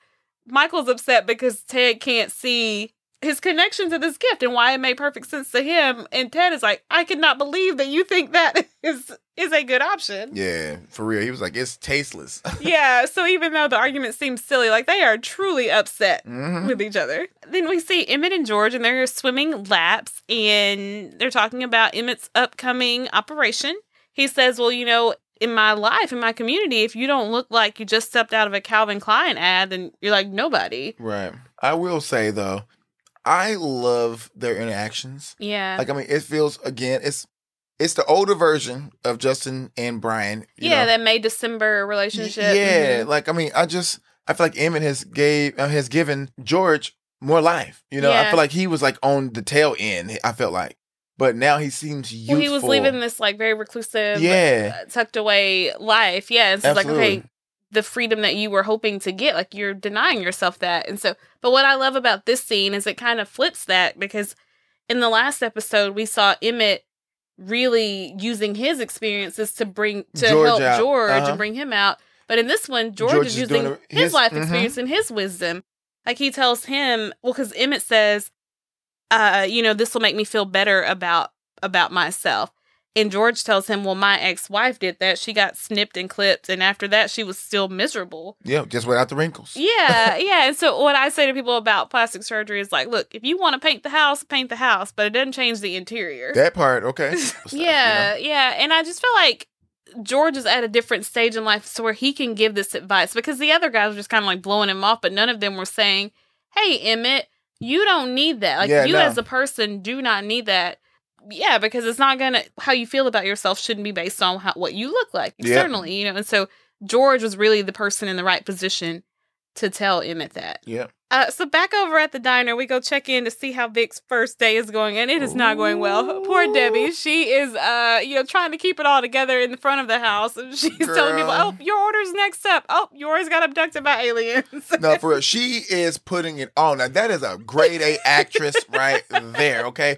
Michael's upset because Ted can't see his connection to this gift and why it made perfect sense to him. And Ted is like, I cannot believe that you think that is is a good option. Yeah, for real. He was like, It's tasteless. yeah. So even though the argument seems silly, like they are truly upset Mhm. with each other. Then we see Emmett and George, and they're swimming laps, and they're talking about Emmett's upcoming operation. He says, Well, you know, in my life, in my community, if you don't look like you just stepped out of a Calvin Klein ad, then you're like nobody. Right. I will say though, I love their interactions. Yeah. Like I mean, it feels again, it's it's the older version of Justin and Brian. you yeah, know. that May December relationship. Yeah, Mhm. like I mean, I just I feel like Emmett has gave uh, has given George more life. You know, I feel like he was like on the tail end. I felt like, but now he seems youthful. Well, he was living this like very reclusive, Yeah. uh, tucked away life. Yeah. And so it's like, okay, the freedom that you were hoping to get, like you're denying yourself that. And so, but what I love about this scene is it kind of flips that because in the last episode, we saw Emmett really using his experiences to bring, to George help out. George Uh-huh. and bring him out. But in this one, George, George is is using it- his, his- life mhm. experience and his wisdom. Like he tells him, well, because Emmett says, uh, you know, this will make me feel better about about myself. And George tells him, Well, my ex wife did that. She got snipped and clipped. And after that, she was still miserable. Yeah, just without the wrinkles. Yeah. yeah. And so, what I say to people about plastic surgery is like, look, if you want to paint the house, paint the house, but it doesn't change the interior. That part, okay. yeah. Yeah. And I just feel like George is at a different stage in life so where he can give this advice because the other guys were just kind of like blowing him off, but none of them were saying, Hey, Emmett, you don't need that. Like, Yeah, you no. as a person do not need that. Yeah, because it's not gonna how you feel about yourself shouldn't be based on how, what you look like Yeah. externally, you know. And so George was really the person in the right position to tell Emmett that. Yeah. Uh, so back over at the diner, we go check in to see how Vic's first day is going, and it is not going well. Poor Debbie, she is, uh, you know, trying to keep it all together in the front of the house, and she's telling people, "Oh, your order's next up. Oh, yours got abducted by aliens." No, for real. She is putting it on. Now that is a grade A actress right there. Okay.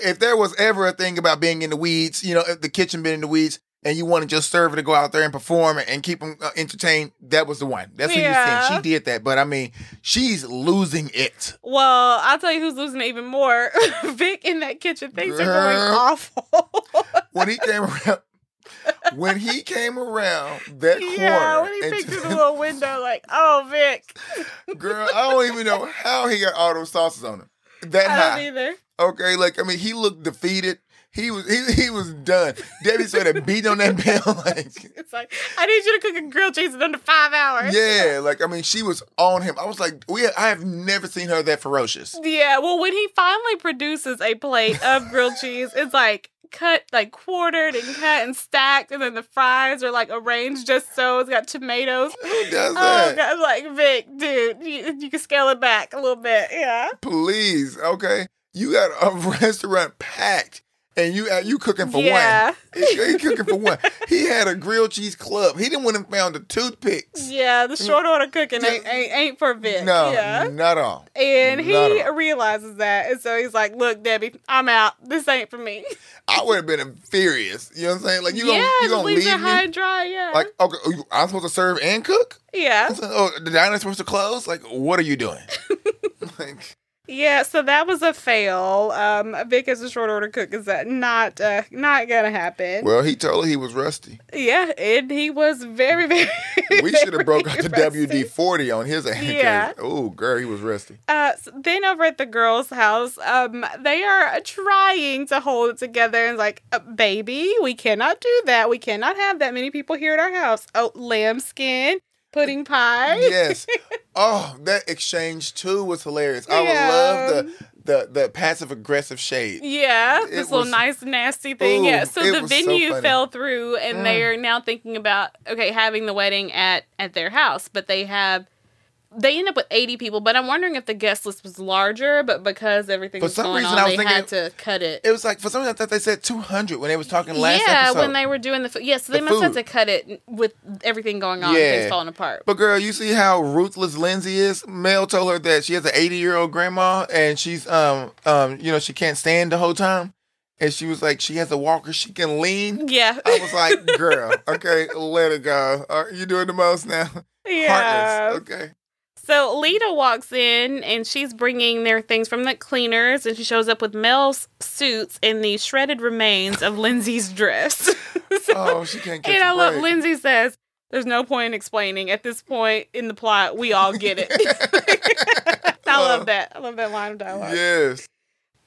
If there was ever a thing about being in the weeds, you know, if the kitchen been in the weeds, and you want to just serve her to go out there and perform and keep them uh, entertained, that was the one. That's Yeah. you seen. She did that, but I mean, she's losing it. well, I'll tell you who's losing it even more. Vic in that kitchen, things are going Girl. awful. When he came around, when he came around that corner, yeah, when he peeked through the little window, like, "Oh, Vic, girl, I don't even know how he got all those sauces on him. That I high. don't either." Okay, like I mean, he looked defeated. He was he, he was done. Debbie started beating on that bell like It's like I need you to cook a grilled cheese in under five hours. yeah, like I mean, she was on him. I was like, we I have never seen her that ferocious. Yeah, well, when he finally produces a plate of grilled cheese, it's like cut, like quartered and cut and stacked, and then the fries are like arranged just so. It's got tomatoes. Who does that? Oh, that? God, like Vic, dude, you, you can scale it back a little bit. Yeah. Please, okay. You got a restaurant packed, and you uh, you cooking for Yeah. one. He, he cooking for one. He had a grilled cheese club. He didn't want him found the toothpicks. Yeah, the short order cooking ain't, ain't, ain't for Vic. No, Yeah. not all. And he all. realizes that. And so he's like, look, Debbie, I'm out. This ain't for me. I would have been furious. You know what I'm saying? Like you yeah, gonna you gonna leave leave it high and dry. Yeah. Like okay, oh, I'm supposed to serve and cook? yeah. Oh, the diner's supposed to close? Like what are you doing? like Yeah, so that was a fail. Um, Vic as a short order cook is that not uh, not gonna happen. well, he told her he was rusty. yeah, and he was very very. We should have broke out the WD forty on his ass. Yeah. Oh, girl, he was rusty. Uh, so then over at the girls' house, um, they are trying to hold it together and like, uh, baby, we cannot do that. We cannot have that many people here at our house. Oh, lambskin, pudding pie. yes. Oh, that exchange too was hilarious. I Yeah. would love the the the passive aggressive shade. Yeah, It this was- little nice nasty thing. Ooh, yeah, so the was so venue fell through, and Mm. they're now thinking about okay having the wedding at at their house, but they have they end up with eighty people. But I'm wondering if the guest list was larger, but because everything For was some going reason, on, I was they had to cut it. It was like for some reason I thought they said two hundred when they was talking last yeah, episode. when they were doing the food. Yeah, so they The must have to cut it with everything going on, Yeah. things falling apart. But girl, you see how ruthless Lindsay is. Mel told her that she has an eighty year old grandma and she's um um you know she can't stand the whole time, and she was like she has a walker she can lean. yeah, I was like, girl, okay, let it go. Are you doing the most now? yeah. Heartless. Okay. So Leda walks in and she's bringing their things from the cleaners, and she shows up with Mel's suits and the shredded remains of Lindsay's dress. So- Oh, she can't catch and I love. Lindsay says, "There's no point in explaining. At this point in the plot, we all get it." I love that. I love that line of dialogue. yes.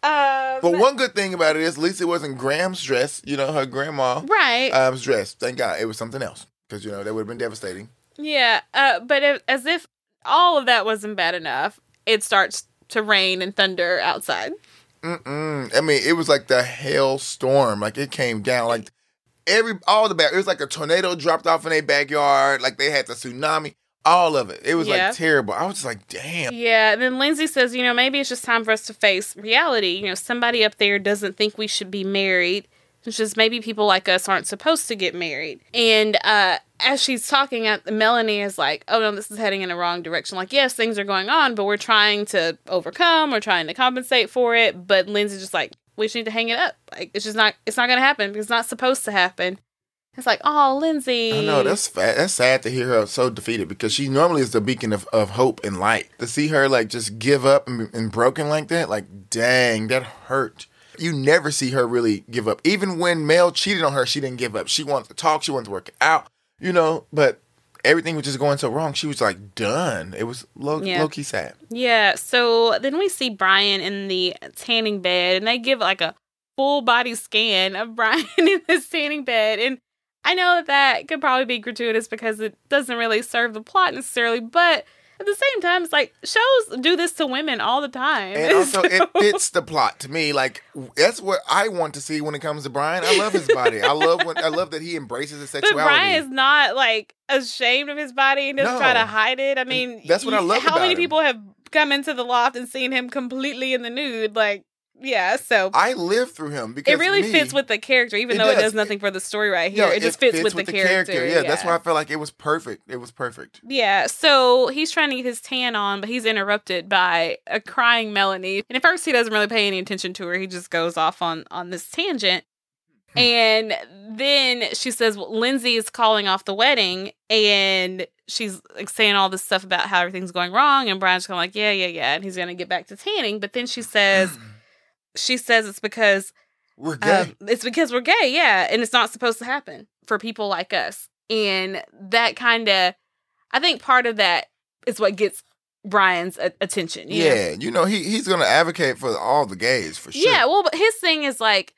Um, But one good thing about it is, at least it wasn't Graham's dress. You know, her grandma right. um's dress. Thank God it was something else because you know that would have been devastating. Yeah, uh, but as if all of that wasn't bad enough, it starts to rain and thunder outside. Mm-mm. I mean, it was like the hailstorm. Like it came down. Like every all the back. It was like a tornado dropped off in their backyard. Like they had the tsunami. All of it. It was Yeah. like terrible. I was just like, damn. Yeah, and then Lindsay says, you know, maybe it's just time for us to face reality. You know, somebody up there doesn't think we should be married. It's just maybe people like us aren't supposed to get married. And uh, as she's talking, uh, Melanie is like, oh no, this is heading in the wrong direction. Like, yes, things are going on, but we're trying to overcome, we're trying to compensate for it. But Lindsay's just like, we just need to hang it up. Like, it's just not, it's not going to happen because it's not supposed to happen. It's like, oh, Lindsay. I know that's fa- that's sad to hear her so defeated because she normally is the beacon of, of hope and light. To see her like just give up and, and broken like that, like dang, that hurt. You never see her really give up. Even when Mel cheated on her, she didn't give up. She wanted to talk, she wanted to work it out, you know. But everything was just going so wrong. She was like done. It was low Yeah. low key sad. Yeah, so then we see Brian in the tanning bed, and they give like a full body scan of Brian in this tanning bed. And I know that could probably be gratuitous because it doesn't really serve the plot necessarily, but at the same time, it's like shows do this to women all the time. And also, it fits the plot to me. Like that's what I want to see when it comes to Brian. I love his body. I love when I love that he embraces his But sexuality. Brian is not like ashamed of his body and doesn't try to hide it. I mean, that's what I love How many him. people have come into the loft and seen him completely in the nude? Like, yeah, so I lived through him because it really me- fits with the character, even It though it does. does nothing for the story right here. Yo, it just fits, with, the, character. Yeah, that's why I felt like it was perfect. It was perfect. Yeah, so he's trying to get his tan on, but he's interrupted by a crying Melanie. And at first, he doesn't really pay any attention to her. He just goes off on on this tangent. Hmm. And then she says, well, Lindsay is calling off the wedding, and she's like saying all this stuff about how everything's going wrong. And Brian's kind of like, yeah, yeah, yeah, and he's gonna get back to tanning. But then she says, she says it's because We're gay. um, it's because we're gay, yeah, and it's not supposed to happen for people like us. And that kind of, I think part of that is what gets Brian's a- attention. you know? yeah, you know he he's gonna advocate for all the gays for sure. Yeah, well, but his thing is like,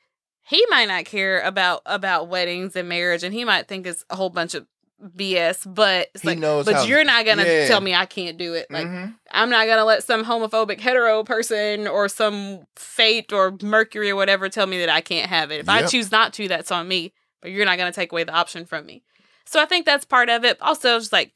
he might not care about about weddings and marriage, and he might think it's a whole bunch of BS. But it's He like, knows but how- you're not gonna Yeah. tell me I can't do it. Like Mhm. I'm not gonna let some homophobic hetero person or some fate or Mercury or whatever tell me that I can't have it. If I choose not to, that's on me. But you're not gonna take away the option from me. So I think that's part of it. Also, just like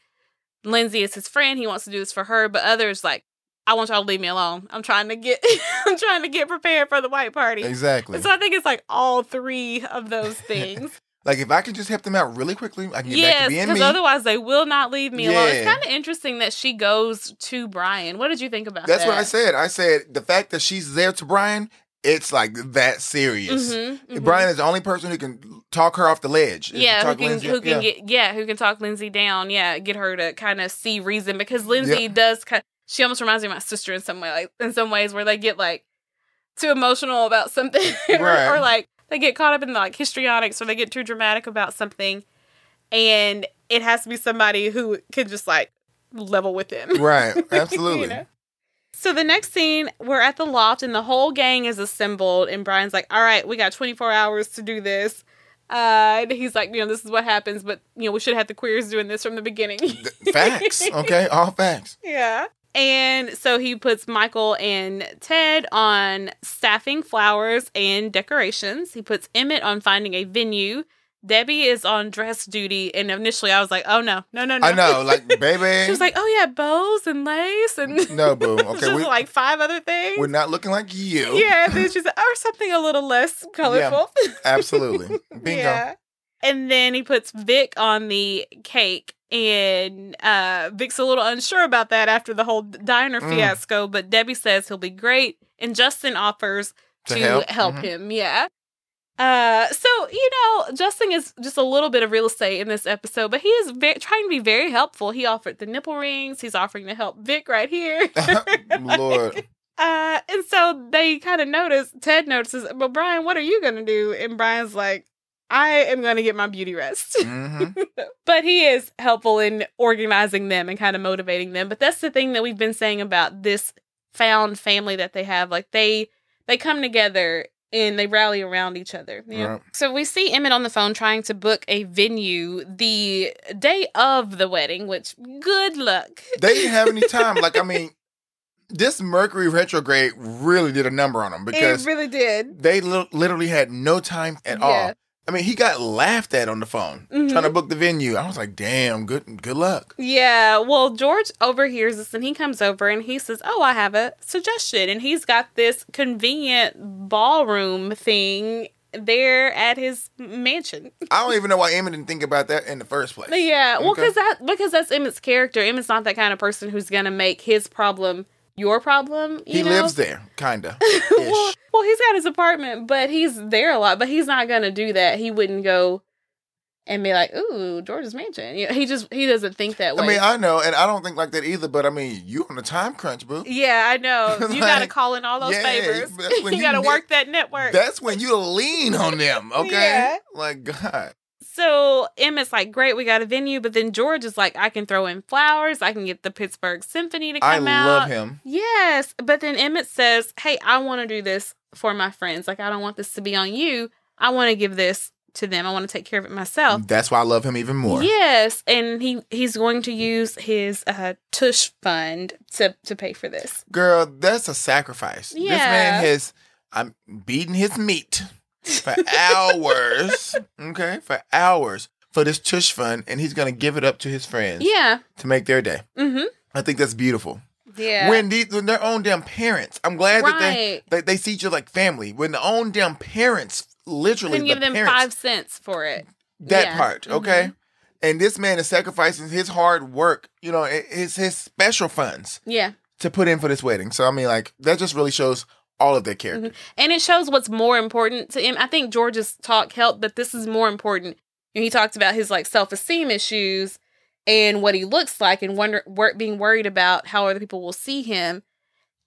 Lindsay is his friend, he wants to do this for her, but others like, I want y'all to leave me alone. I'm trying to get I'm trying to get prepared for the white party. Exactly. So I think it's like all three of those things. Like if I can just help them out really quickly, I can get back to being me. because otherwise they will not leave me alone. It's kind of interesting that she goes to Brian. What did you think about that? That's that? what I said. I said the fact that she's there to Brian, it's like that serious. Mhm, mhm. Brian is the only person who can talk her off the ledge. yeah, who can Lindsay- who can yeah. get yeah who can talk Lindsay down? Yeah, get her to kind of see reason because Lindsay does. Kind, she almost reminds me of my sister in some way, like in some ways where they get like too emotional about something, or, Right. or like they get caught up in like histrionics, or they get too dramatic about something, and it has to be somebody who can just like level with them. Right, You absolutely. know? So the next scene, we're at the loft and the whole gang is assembled, and Brian's like, "All right, we got 24 hours to do this." Uh, and he's like, "You know, this is what happens, but you know, we should have had the queers doing this from the beginning." Facts. Okay, all facts. yeah. And so he puts Michael and Ted on staffing flowers and decorations. He puts Emmett on finding a venue. Debbie is on dress duty. And initially I was like, oh no, no, no, no. I know, like baby. she was like, oh yeah, bows and lace and no, boo. just Okay, we, like five other things. we're not looking like you. Yeah, and then she's like, or something a little less colorful. Absolutely. Bingo. Yeah. And then he puts Vic on the cake, and uh, Vic's a little unsure about that after the whole diner Mm. fiasco. But Debbie says he'll be great, and Justin offers To to, help? help, Mhm. him. Yeah. Uh, so you know, Justin is just a little bit of real estate in this episode, but he is ve- trying to be very helpful. He offered the nipple rings. He's offering to help Vic right here. Lord. Uh, and so they kind of notice, Ted notices, but Brian, what are you going to do? And Brian's like, I am going to get my beauty rest. hmm but he is helpful in organizing them and kind of motivating them. But that's the thing that we've been saying about this found family that they have. Like they, they come together and they rally around each other. know? Right. So we see Emmett on the phone trying to book a venue the day of the wedding, which good luck. They didn't have any time. Like, I mean, this Mercury retrograde really did a number on them because it really did. they li- literally had no time at Yeah. all. I mean, he got laughed at on the phone Mhm. trying to book the venue. I was like, damn, good good luck. Yeah, well, George overhears this and he comes over and he says, Oh, I have a suggestion. And he's got this convenient ballroom thing there at his mansion. I don't even know why Emmett didn't think about that in the first place. Yeah, well, Okay. because that because that's Emmett's character. Emmett's not that kind of person who's gonna make his problem your problem. You He know? lives there, kinda. well, well, he's got his apartment, but he's there a lot. But he's not gonna do that. He wouldn't go and be like, "Ooh, George's mansion." You know, he just he doesn't think that way. I mean, I know, and I don't think like that either. But I mean, you on a time crunch, boo. Yeah, I know. You gotta call in all those yeah, favors. you you gotta ne- work that network. That's when you lean on them, okay? Yeah. Like God, so Emmett's like, great, we got a venue, but then George is like, I can throw in flowers, I can get the Pittsburgh Symphony to I come out. I love him. Yes, but then Emmett says, "Hey, I want to do this for my friends. Like, I don't want this to be on you. I want to give this to them. I want to take care of it myself." That's why I love him even more. Yes, and he he's going to use his uh, tush fund to to pay for this. Girl, that's a sacrifice. This man has I'm beating his meat for hours. okay, for hours for this tush fund, and he's gonna give it up to his friends Yeah. to make their day. Mm-hmm. I think that's beautiful. Yeah. When these when their own damn parents, I'm glad that they, Right. they they see other like family. When the own damn parents, literally can the give them parents, five cents for it. that Yeah. part, okay. And this man is sacrificing his hard work, you know, his his special funds Yeah. to put in for this wedding. So I mean, like that just really shows all of their character. And it shows what's more important to him. I think George's talk helped, but this is more important. And he talks about his like self esteem issues and what he looks like and wonder wor- being worried about how other people will see him.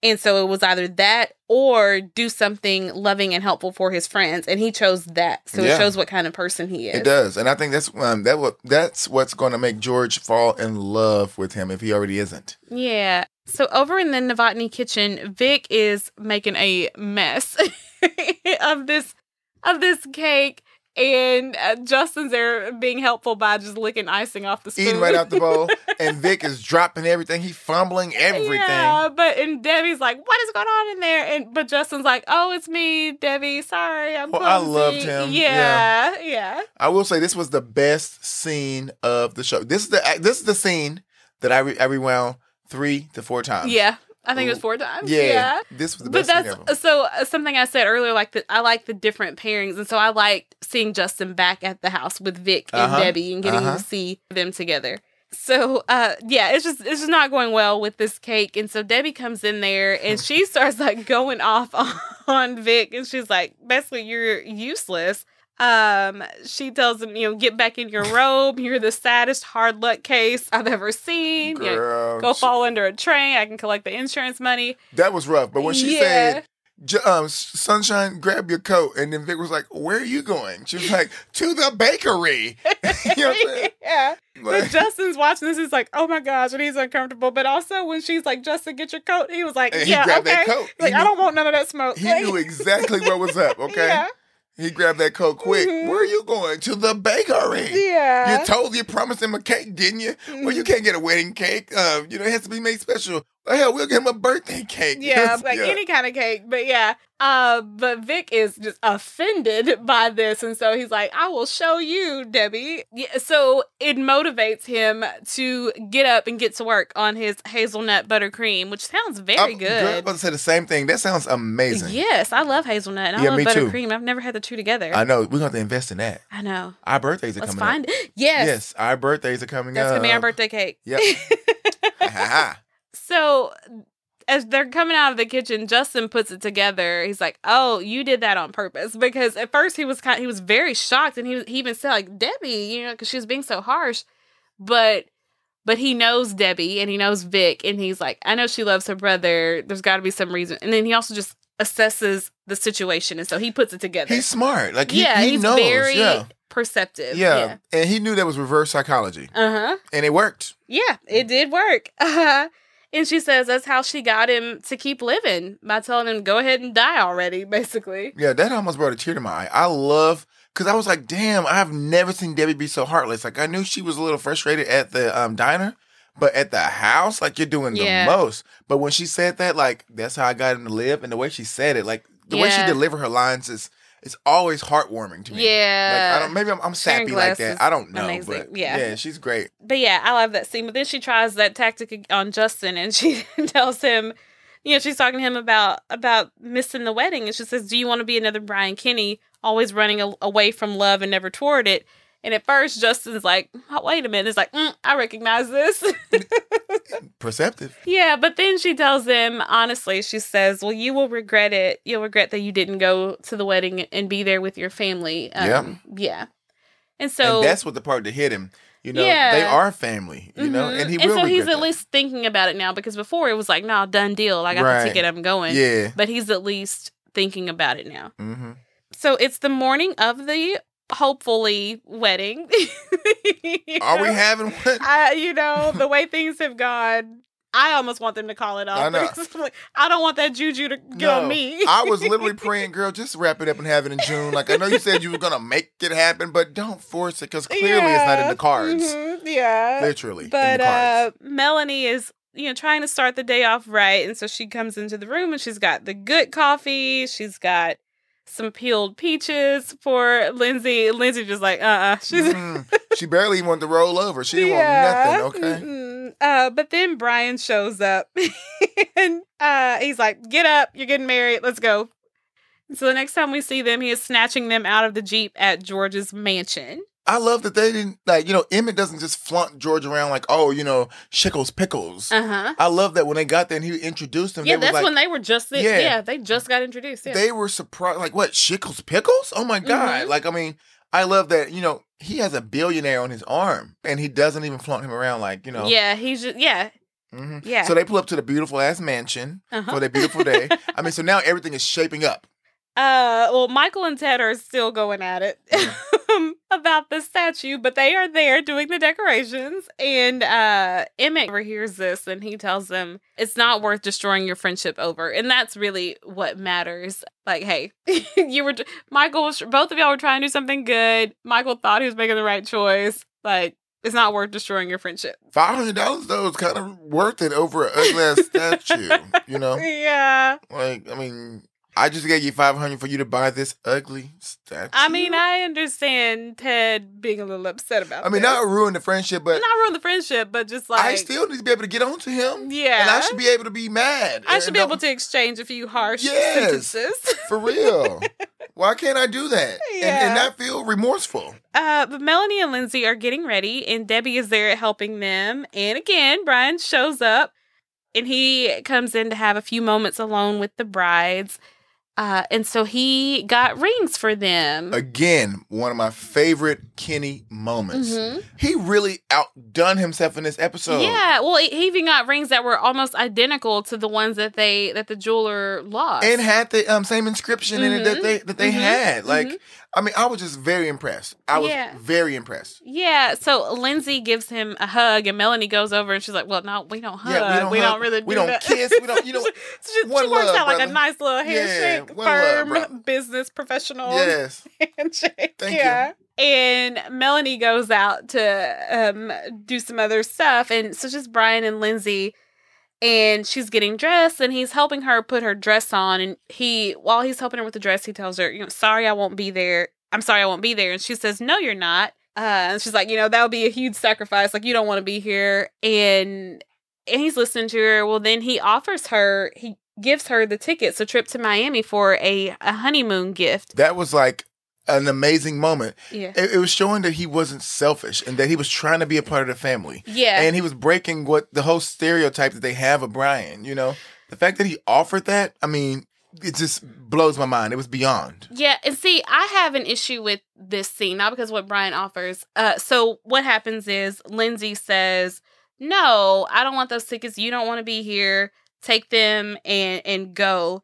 And so it was either that or do something loving and helpful for his friends. And he chose that. So Yeah. it shows what kind of person he is. It does, and I think that's um, that what that's what's going to make George fall in love with him if he already isn't. Yeah. So over in the Novotny kitchen, Vic is making a mess of this of this cake. And uh, Justin's there being helpful by just licking icing off the spoon. Eating right out the bowl. And Vic is dropping everything. He's fumbling everything. Yeah, but and Debbie's like, "What is going on in there?" And but Justin's like, "Oh, it's me, Debbie. Sorry, I'm Well, I loved him. Yeah, yeah, I will say this was the best scene of the show. This is the this is the scene that I re- I rewound three to four times. yeah. I think it was four times. Yeah, yeah. this was the But best scene that's ever. so uh, something I said earlier. Like the, I like the different pairings, and so I liked seeing Justin back at the house with Vic and Uh-huh, Debbie, and getting uh-huh. to see them together. So uh yeah, it's just it's just not going well with this cake. And so Debbie comes in there and she starts like going off on, on Vic and she's like, basically, you're useless. Um, she tells him, you know, get back in your robe. You're the saddest hard luck case I've ever seen. You know, go she- fall under a train. I can collect the insurance money. that was rough. But when she Yeah. said, J- um, "Sunshine, grab your coat," and then Vic was like, "Where are you going?" She was like, "To the bakery." you know what I'm saying? yeah. Like, Justin's watching this. He's like, oh my gosh, and he's uncomfortable. But also when she's like, Justin, get your coat. He was like, yeah, okay. that coat. He Like, I don't want none of that smoke. he Like, knew exactly what was up. Okay, Yeah. He grabbed that coat quick. Mhm. Where are you going? To the bakery. Yeah. You told you promised him a cake, didn't you? Well, you Mhm. can't get a wedding cake. Uh, you know, it has to be made special. Hell, we'll give him a birthday cake. Yeah, like Yeah. any kind of cake. But yeah. Uh, but Vic is just offended by this, and so he's like, "I will show you, Debbie." Yeah, so it motivates him to get up and get to work on his hazelnut buttercream, which sounds very I'm- good. Girl, I'm about to say the same thing. That sounds amazing. Yes, I love hazelnut. And Yeah, I me love too. buttercream. I've never had the two together. I know. We're going to have to invest in that. I know. Our birthdays are Let's coming find up. it. Yes. Yes, our birthdays are coming That's up. gonna be our birthday cake. Yep. Ha, ha. So as they're coming out of the kitchen, Justin puts it together. He's like, "Oh, you did that on purpose." Because at first he was kind, he was very shocked, and he was, he even said like Debbie, you know, because she was being so harsh. But but he knows Debbie and he knows Vic, and he's like, "I know she loves her brother. There's got to be some reason." And then he also just assesses the situation, and so he puts it together. He's smart. Like, he, yeah, he he's knows. very yeah. perceptive. yeah. And he knew that was reverse psychology. Uh huh. And it worked. Yeah, it did work. Uh, and she says that's how she got him to keep living by telling him, go ahead and die already, basically. Yeah, that almost brought a tear to my eye. I love because I was like, damn, I've never seen Debbie be so heartless. Like I knew she was a little frustrated at the um, diner, but at the house, like you're doing Yeah. the most. But when she said that, like that's how I got him to live, and the way she said it, like the way she delivered her lines is it's always heartwarming to me. Yeah. Like I don't maybe I'm, I'm sappy like that. I don't know, amazing. but Yeah. yeah, she's great. But yeah, I love that scene. But then she tries that tactic on Justin and she tells him, you know, she's talking to him about about missing the wedding. And she says, Do you want to be another Brian Kinney, always running a- away from love and never toward it? And at first, Justin's like, oh, wait a minute. It's like, mm, I recognize this. Perceptive. Yeah, but then she tells him, honestly, she says, Well, you will regret it. You'll regret that you didn't go to the wedding and be there with your family. Um, yeah. And so and that's what the part that hit him. You know, Yeah. they are family. You know, Mhm. and he and will. so he's at that. least thinking about it now because before it was like, nah, done deal. I got Right. the ticket, I'm going. Yeah. But he's at least thinking about it now. hmm So it's the morning of the hopefully wedding. Are we having one? I, you know, the way things have gone, I almost want them to call it off. I know. Like, I don't want that juju to get No, on me. I was literally praying, girl, just wrap it up and have it in June. Like I know you said you were gonna make it happen, but don't force it because clearly it's not in the cards. Mhm, Yeah. Literally, But in the cards. uh Melanie is you know trying to start the day off right and so she comes into the room and she's got the good coffee, she's got some peeled peaches for Lindsay. Lindsay just like, uh-uh. She's Mhm. she barely even wanted to roll over. She didn't want nothing. Okay. Mm-mm. Uh, but then Brian shows up and uh, he's like, Get up, you're getting married, let's go. So the next time we see them, he is snatching them out of the Jeep at George's mansion. I love that they didn't like. You know, Emmett doesn't just flaunt George around like, oh, you know, Schickel's pickles. Uh huh. I love that when they got there and he introduced them. Yeah, they that's like, when they were just, Yeah. yeah. they just got introduced. Yeah. they were surprised. Like, what Schickel's pickles? Oh my god! Mhm. Like, I mean, I love that. You know, he has a billionaire on his arm and he doesn't even flaunt him around like you know. Yeah, he's just, yeah, hmm yeah. So they pull up to the beautiful ass mansion uh-huh. for their beautiful day. I mean, so now everything is shaping up. Uh, well, Michael and Ted are still going at it. um, about the statue, but they are there doing the decorations. And uh, Emmett overhears this and he tells them it's not worth destroying your friendship over. And that's really what matters. Like, hey, you were, Michael was, both of y'all were trying to do something good. Michael thought he was making the right choice. Like, it's not worth destroying your friendship. Five hundred dollars though is kind of worth it over an ugly ass statue. You know, Yeah. like I mean, I just gave you five hundred for you to buy this ugly statue. I mean, I understand Ted being a little upset about I mean, this. not ruin the friendship, but not ruin the friendship, but just like I still need to be able to get on to him. Yeah. and I should be able to be mad. I should be able to exchange a few harsh Yes. sentences. for real. Why can't I do that and, and not feel remorseful? Uh, but Melanie and Lindsay are getting ready, and Debbie is there helping them. And again, Brian shows up, and he comes in to have a few moments alone with the brides. Uh, and so he got rings for them. Again, one of my favorite Kinney moments. Mhm. He really outdone himself in this episode. Yeah, well, he even got rings that were almost identical to the ones that they that the jeweler lost. and had the um, same inscription in it that Mhm. they that they Mhm. had. Like, Mhm. I mean, I was just very impressed. I was Yeah. very impressed. Yeah, so Lindsay gives him a hug, and Melanie goes over, and she's like, "Well, no, we don't hug. Yeah, we don't hug. really. We do don't that." kiss. We don't- you know, So she, one she works love, out like a nice little Yeah, handshake, love, firm brother. business professional Yes. handshake. Thank you. And Melanie goes out to um, do some other stuff, and so just Brian and Lindsay. And she's getting dressed, and he's helping her put her dress on. And he, while he's helping her with the dress, he tells her, "You know, sorry, I won't be there. I'm sorry, I won't be there." And she says, "No, you're not." Uh, and she's like, "You know, that would be a huge sacrifice. Like, you don't want to be here." And and he's listening to her. Well, then he offers her, he gives her the tickets, a trip to Miami for a, a honeymoon gift. That was like an amazing moment. Yeah. It, it was showing that he wasn't selfish and that he was trying to be a part of the family. Yeah. And he was breaking what the whole stereotype that they have of Brian, you know? The fact that he offered that, I mean, it just blows my mind. It was beyond. Yeah, and see, I have an issue with this scene, not because what Brian offers. Uh, so what happens is Lindsay says, "No, I don't want those tickets. You don't want to be here. Take them and and go."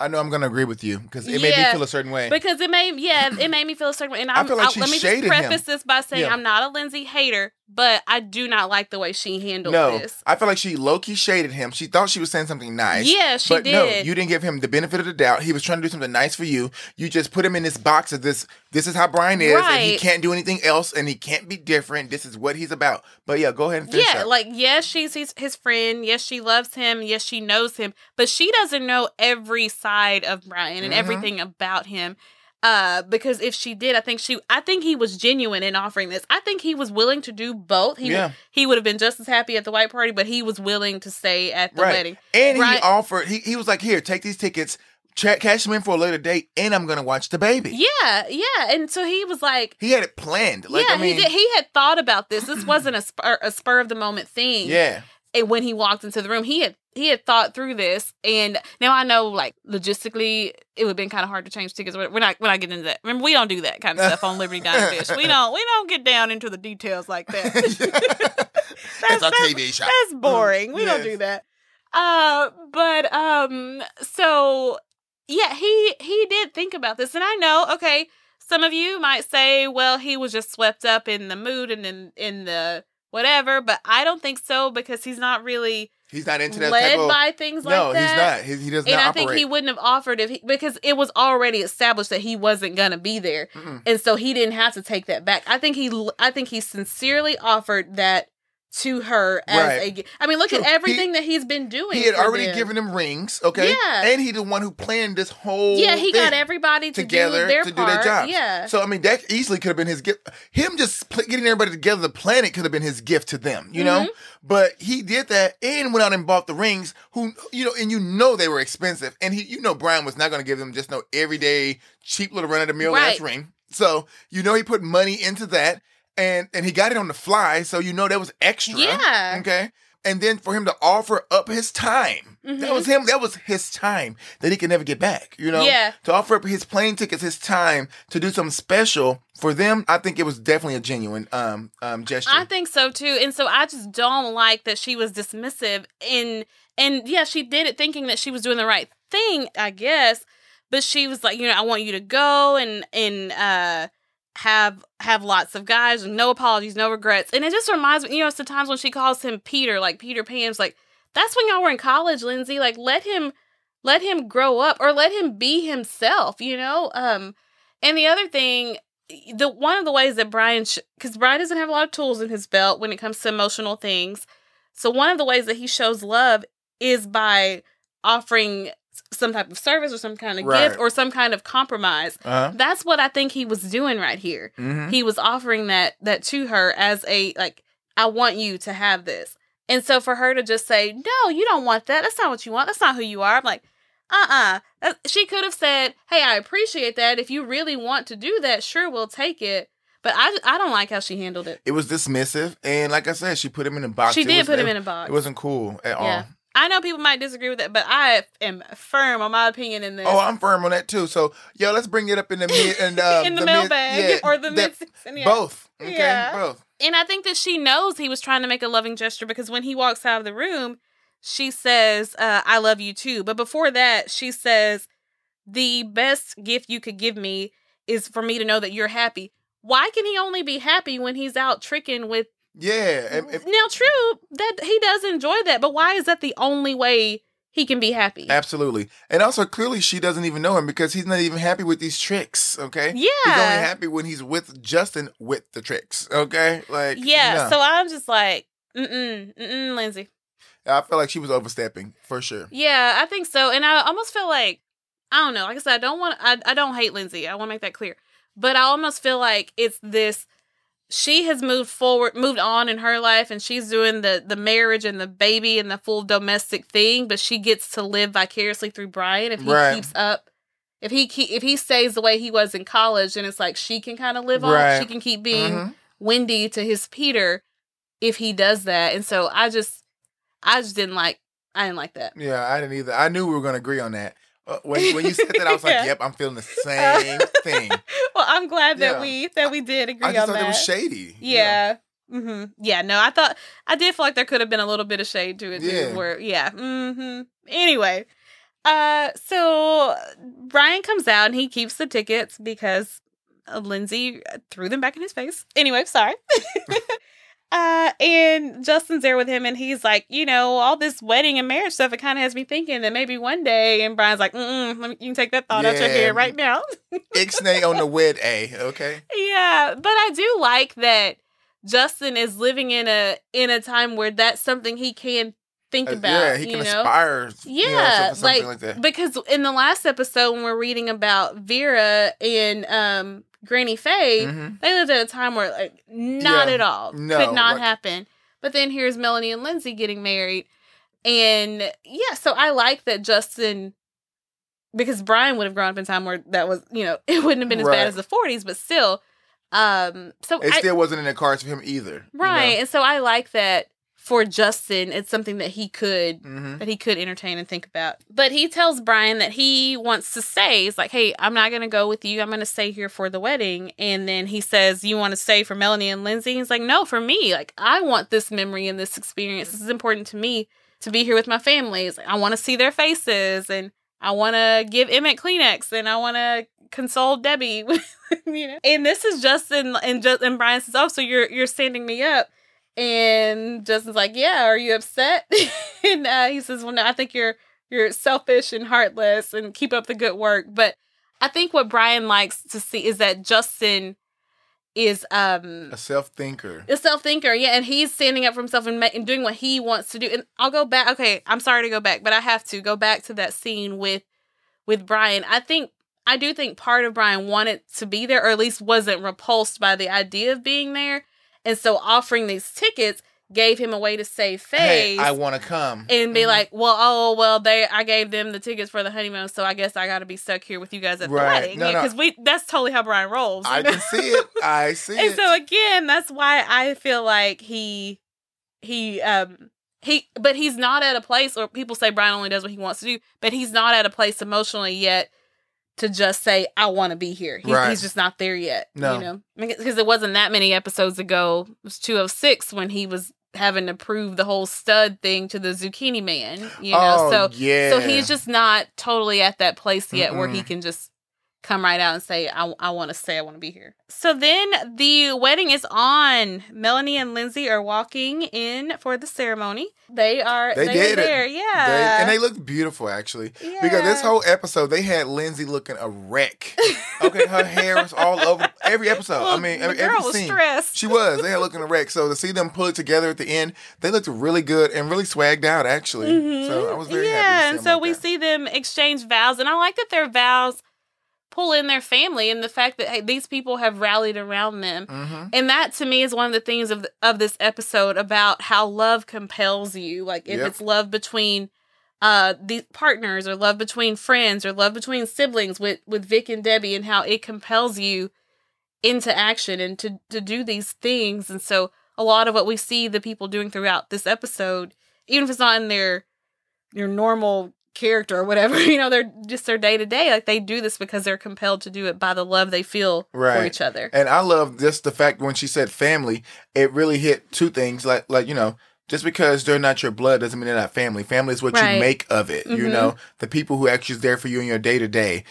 I know I'm going to agree with you because it made me feel a certain way. Because it made yeah, it made me feel a certain way. And I I'm, feel like I- she let me just shaded him. preface this by saying Yeah. I'm not a Lindsay hater, but I do not like the way she handled no, this. I feel like she low key shaded him. She thought she was saying something nice. Yeah, she but no, did. you didn't give him the benefit of the doubt. He was trying to do something nice for you. You just put him in this box of this. This is how Brian is, and he can't do anything else, and he can't be different. This is what he's about. But yeah, go ahead and finish Yeah, up. like yes, she's his, his friend. Yes, she loves him. Yes, she knows him, but she doesn't know every side of Brian and Mhm. everything about him. Uh, because if she did, I think she, I think he was genuine in offering this. I think he was willing to do both. He, Yeah. he would have been just as happy at the white party, but he was willing to stay at the Right. wedding. and he offered. He, he was like, "Here, take these tickets, cash them in for a later date, and I'm gonna watch the baby." Yeah, yeah, and so he was like, He had it planned. Like yeah, I mean, he did. He had thought about this. This wasn't a spur, a spur of the moment thing. yeah. and when he walked into the room, he had he had thought through this. And now I know, like logistically, it would have been kind of hard to change tickets. We're not we're not getting into that. Remember, we don't do that kind of stuff on Liberty Dine Fish. We don't we don't get down into the details like that. it's a TV show. That's boring. We don't do that. Uh, but um, so yeah, he he did think about this, and I know. Okay, some of you might say, well, he was just swept up in the mood and in in the whatever, but I don't think so because he's not really He's not into that led type of. by things no, like that. he's not. He, he does And not And I operate. think he wouldn't have offered if he because it was already established that he wasn't gonna be there, Mm-mm. and so he didn't have to take that back. I think he, I think he sincerely offered that to her as Right. a. I mean, look True. at everything that he's been doing. He had already them. given him rings, okay? Yeah. And he the one who planned this whole Yeah, he got everybody to together do their to part. do their jobs. Yeah, So I mean, that easily could have been his gift. Him just pl- getting everybody together, the planet could have been his gift to them, you know. Mhm. But he did that and went out and bought the rings. Who you know, and you know they were expensive, and he, you know, Brian was not going to give them just no everyday cheap little run of the mill Right. ring. So you know he put money into that, and and he got it on the fly. So you know that was extra. Yeah. Okay. And then for him to offer up his time, that Mhm. was him. That was his time that he could never get back. You know, Yeah. To offer up his plane tickets, his time to do something special for them, I think it was definitely a genuine um um gesture. I think so too. And so I just don't like that she was dismissive in and yeah, she did it thinking that she was doing the right thing, I guess. But she was like, you know, I want you to go and and uh have have lots of guys no apologies, no regrets. And it just reminds me, you know, sometimes when she calls him Peter, like Peter Pan's like, that's when y'all were in college, Lindsay. Like let him let him grow up or let him be himself, you know? Um and the other thing, the one of the ways that Brian because sh- Brian doesn't have a lot of tools in his belt when it comes to emotional things. So one of the ways that he shows love is by offering some type of service or some kind of Right. gift or some kind of compromise. Uh-huh. That's what I think he was doing right here. hmm He was offering that that to her as a like I want you to have this. And so for her to just say, "No, you don't want that. That's not what you want. That's not who you are." I'm like, "Uh-uh." She could have said, "Hey, I appreciate that. If you really want to do that, sure, we'll take it." But I I don't like how she handled it. It was dismissive, and like I said, she put him in a box. She It did was- put him it- in a box. It wasn't cool at Yeah. all. I know people might disagree with that, but I am firm on my opinion in this. Oh, I'm firm on that too. So, yo, let's bring it up in the mid and uh, in the, mid- mailbag yeah, or the mid. Yeah. Both. Okay, Yeah. both. And I think that she knows he was trying to make a loving gesture because when he walks out of the room, she says, uh, I love you too. But before that, she says, The best gift you could give me is for me to know that you're happy. Why can he only be happy when he's out tricking with. Yeah. and- and- now, true, that he does enjoy that, but why is that the only way he can be happy? Absolutely. And also, clearly, she doesn't even know him because he's not even happy with these tricks. Okay. Yeah. He's only happy when he's with Justin with the tricks. Okay. Like, Yeah, no. so I'm just like, mm-mm, mm-mm, Lindsay. I feel like she was overstepping for sure. Yeah, I think so. And I almost feel like I don't know. Like I said, I don't want. I I don't hate Lindsay. I want to make that clear. But I almost feel like it's this. She has moved forward, moved on in her life, and she's doing the the marriage and the baby and the full domestic thing. But she gets to live vicariously through Brian if he Right. keeps up. If he keep, if he stays the way he was in college, and it's like she can kind of live on. She can keep being Mhm. Wendy to his Peter if he does that. And so I just, I just didn't like. I didn't like that. Yeah, I didn't either. I knew we were going to agree on that. Uh, when, when you said that, I was like, Yeah. yep, I'm feeling the same thing. well, I'm glad that Yeah. we that we did agree I just on thought that. it was shady. yeah. hmm Yeah. No, I thought I did feel like there could have been a little bit of shade to it too. Yeah. Where yeah. hmm Anyway, uh, so Brian comes out and he keeps the tickets because Lindsay threw them back in his face. Anyway, sorry. Uh, and Justin's there with him, and he's like, you know, all this wedding and marriage stuff. It kind of has me thinking that maybe one day. And Brian's like, me, you can take that thought out your Yeah. head right now. Ixnay on the wed A, okay? Yeah, but I do like that Justin is living in a in a time where that's something he can think Uh, about. yeah, he you can know? aspire. you know, Yeah, something, something like, like that. because in the last episode when we're reading about Vera and um Granny Faye, Mhm. they lived at a time where like not Yeah. at all No, could not like- happen. But then here's Melanie and Lindsay getting married, and yeah, so I like that Justin. Because Brian would have grown up in a time where that was, you know, it wouldn't have been as Right. bad as the 40s, but still, um, so It I, still wasn't in the cards for him either. right, and so I like that for Justin, it's something that he could hmm that he could entertain and think about. But he tells Brian that he wants to stay. He's like, hey, I'm not going to go with you. I'm going to stay here for the wedding. And then he says, you want to stay for Melanie and Lindsay? He's like, no, for me. Like, I want this memory and this experience. This is important to me to be here with my family. Like, I want to see their faces and I want to give Emmett Kleenex and I want to console Debbie. you know? And this is Justin and, just, and Brian says, oh, so you're, you're standing me up. And Justin's like, "Yeah, are you upset?" and uh, he says, "Well, no, I think you're you're selfish and heartless, and keep up the good work." But I think what Brian likes to see is that Justin is um A self thinker. a self thinker, yeah, and he's standing up for himself and, ma- and doing what he wants to do. And I'll go back. Okay, I'm sorry to go back, but I have to go back to that scene with with Brian. I think I do think part of Brian wanted to be there, or at least wasn't repulsed by the idea of being there, and so offering these tickets gave him a way to save face. Hey, I want to come. and be Mhm. like, well, oh, well, they, I gave them the tickets for the honeymoon, so I guess I got to be stuck here with you guys at Right. the wedding, No, no. because we, that's totally how Brian rolls. I know? can see it. I see and it. And so again that's why i feel like he he um he but he's not at a place or people say brian only does what he wants to do but he's not at a place emotionally yet to just say i want to be here he's, Right. he's just not there yet No. you know because it wasn't that many episodes ago it was 206 when he was having to prove the whole stud thing to the zucchini man you know oh, so yeah. so he's just not totally at that place yet where he can just come right out and say, I, I want to stay, I want to be here. So then the wedding is on. Melanie and Lindsay are walking in for the ceremony. They are They they, did are it. there, They, yeah. and they look beautiful, actually. Yeah. Because this whole episode, they had Lindsay looking a wreck. Okay, her hair was all over every episode. I mean, the every, girl every was scene. stressed. She was. They had looking a wreck. So to see them pull it together at the end, they looked really good and really swagged out, actually. So I was very Mm-hmm. yeah, happy. To see and so like we that. see them exchange vows, and I like that their vows pull in their family and the fact that hey, these people have rallied around them. Mhm. And that to me is one of the things of of this episode about how love compels you. Like if Yep. it's love between uh these partners or love between friends or love between siblings with with Vic and Debbie and how it compels you into action and to to do these things. And so a lot of what we see the people doing throughout this episode, even if it's not in their your normal character or whatever, you know, they're just their day to day. Like they do this because they're compelled to do it by the love they feel right. for each other. And I love just the fact when she said family, it really hit two things. Like, like you know, just because they're not your blood doesn't mean they're not family. Family is what Right. you make of it. You Mhm. know, the people who actually is there for you in your day to day.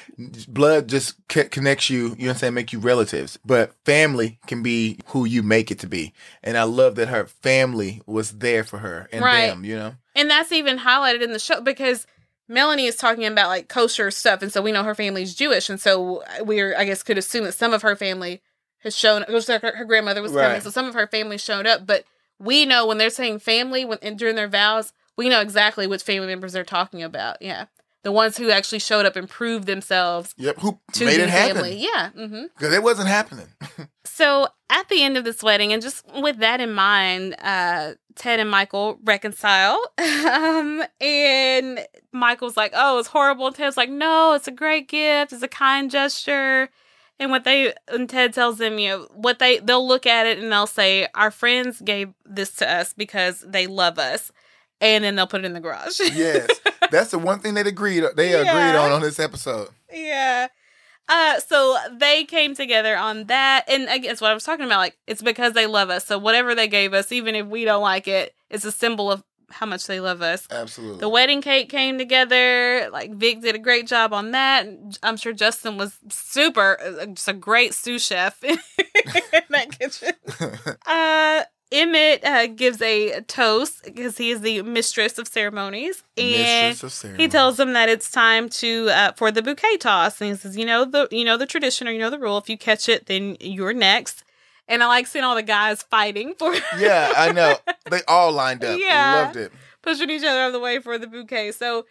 Blood just c- connects you. You know what I'm saying? Make you relatives. But family can be who you make it to be. And I love that her family was there for her and Right. them. You know. And that's even highlighted in the show because Melanie is talking about like kosher stuff, and so we know her family's Jewish, and so we're I guess could assume that some of her family has shown. Like her, her grandmother was coming, Right. so some of her family showed up. But we know when they're saying family when and during their vows, we know exactly which family members they're talking about. Yeah, the ones who actually showed up and proved themselves Yep. Who to made it happen? family. Yeah. hmm Because it wasn't happening. So at the end of this wedding, and just with that in mind, uh, Ted and Michael reconcile. um, and Michael's like, "Oh, it's horrible." And Ted's like, "No, it's a great gift. It's a kind gesture." And what they and Ted tells them, you know, what they they'll look at it and they'll say, "Our friends gave this to us because they love us," and then they'll put it in the garage. yes. That's the one thing they agreed. They agreed on on this episode. Yeah. Uh, so they came together on that, and I guess what I was talking about, like it's because they love us. So whatever they gave us, even if we don't like it, it's a symbol of how much they love us. Absolutely. The wedding cake came together. Like Vic did a great job on that. I'm sure Justin was super, uh, just a great sous chef in that kitchen. Uh, Emmett uh, gives a toast because he is the mistress of ceremonies, and Mistress of ceremony. he tells them that it's time to uh, for the bouquet toss, and he says, "You know the you know the tradition or you know the rule. If you catch it, then you're next." And I like seeing all the guys fighting for Yeah, I know. They all lined up. Yeah. Loved it. pushing each other out of the way for the bouquet. So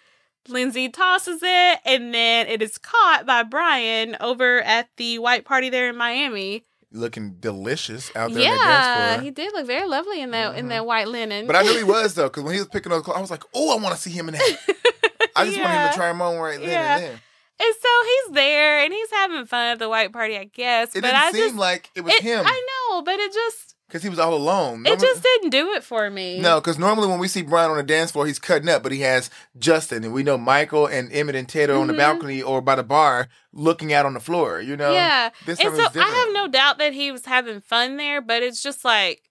Lindsay tosses it, and then it is caught by Brian over at the white party there in Miami. Looking delicious out there on the dance Yeah, he did look very lovely in that in Mhm. that white linen. But I knew he was though, because when he was picking up clothes, I was like, "Oh, I want to see him in that." I just want him to try him on right then Yeah. and there. And so he's there and he's having fun at the white party, I guess. It but didn't I seem just like it was it- him I know, but it just because he was all alone. it just didn't do it for me. no, because normally when we see Brian on the dance floor, he's cutting up, but he has Justin, and we know Michael and Emmett and Ted are on the Mhm. balcony or by the bar looking out on the floor. You know, yeah. This And so I have no doubt that he was having fun there, but it's just like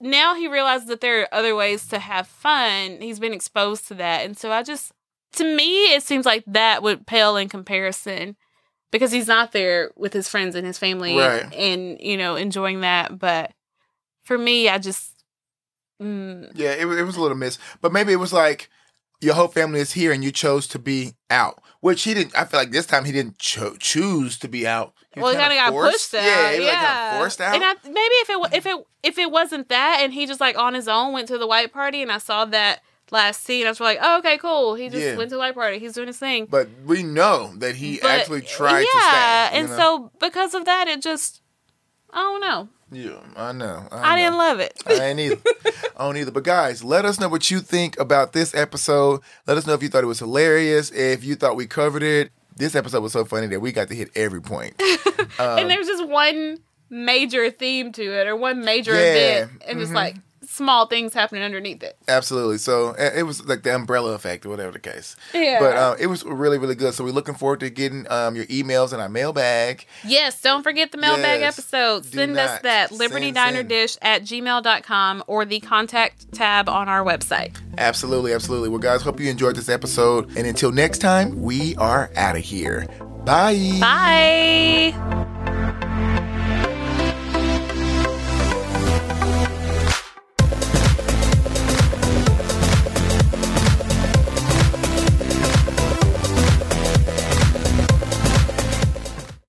now he realizes that there are other ways to have fun. He's been exposed to that. And so I just to me it seems like that would pale in comparison because he's not there with his friends and his family Right. and, and you know enjoying that, but for me I just mm, Yeah, it, was- it was a little miss, but maybe it was like your whole family is here and you chose to be out, which he didn't. I feel like this time he didn't cho- choose to be out. was well, he kind kinda got forced. pushed out. Yeah, Yeah, he like kind of forced out. And I, maybe if it if it if it wasn't that, and he just like on his own went to the white party, and I saw that last scene, I was like, oh, okay, cool. He just Yeah. went to the white party. He's doing his thing. but we know that he But, actually tried yeah, to stay. and know? so because of that, it just I don't know. Yeah, I know. I, I, know. didn't love it. I ain't either. I don't either. But guys, let us know what you think about this episode. Let us know if you thought it was hilarious. If you thought we covered it. This episode was so funny that we got to hit every point. Um, and there's just one major theme to it, or one major Yeah, event, and just mhm. like small things happening underneath it. Absolutely. So it was like the umbrella effect or whatever the case. Yeah. But uh, it was really, really good. So we're looking forward to getting um, your emails in our mailbag. Yes, don't forget the mailbag Yes, episode. Send us that Send, Liberty Diner send. Dish at gmail.com or the contact tab on our website. Absolutely, absolutely. Well, guys, hope you enjoyed this episode. And until next time, we are out of here. Bye. Bye.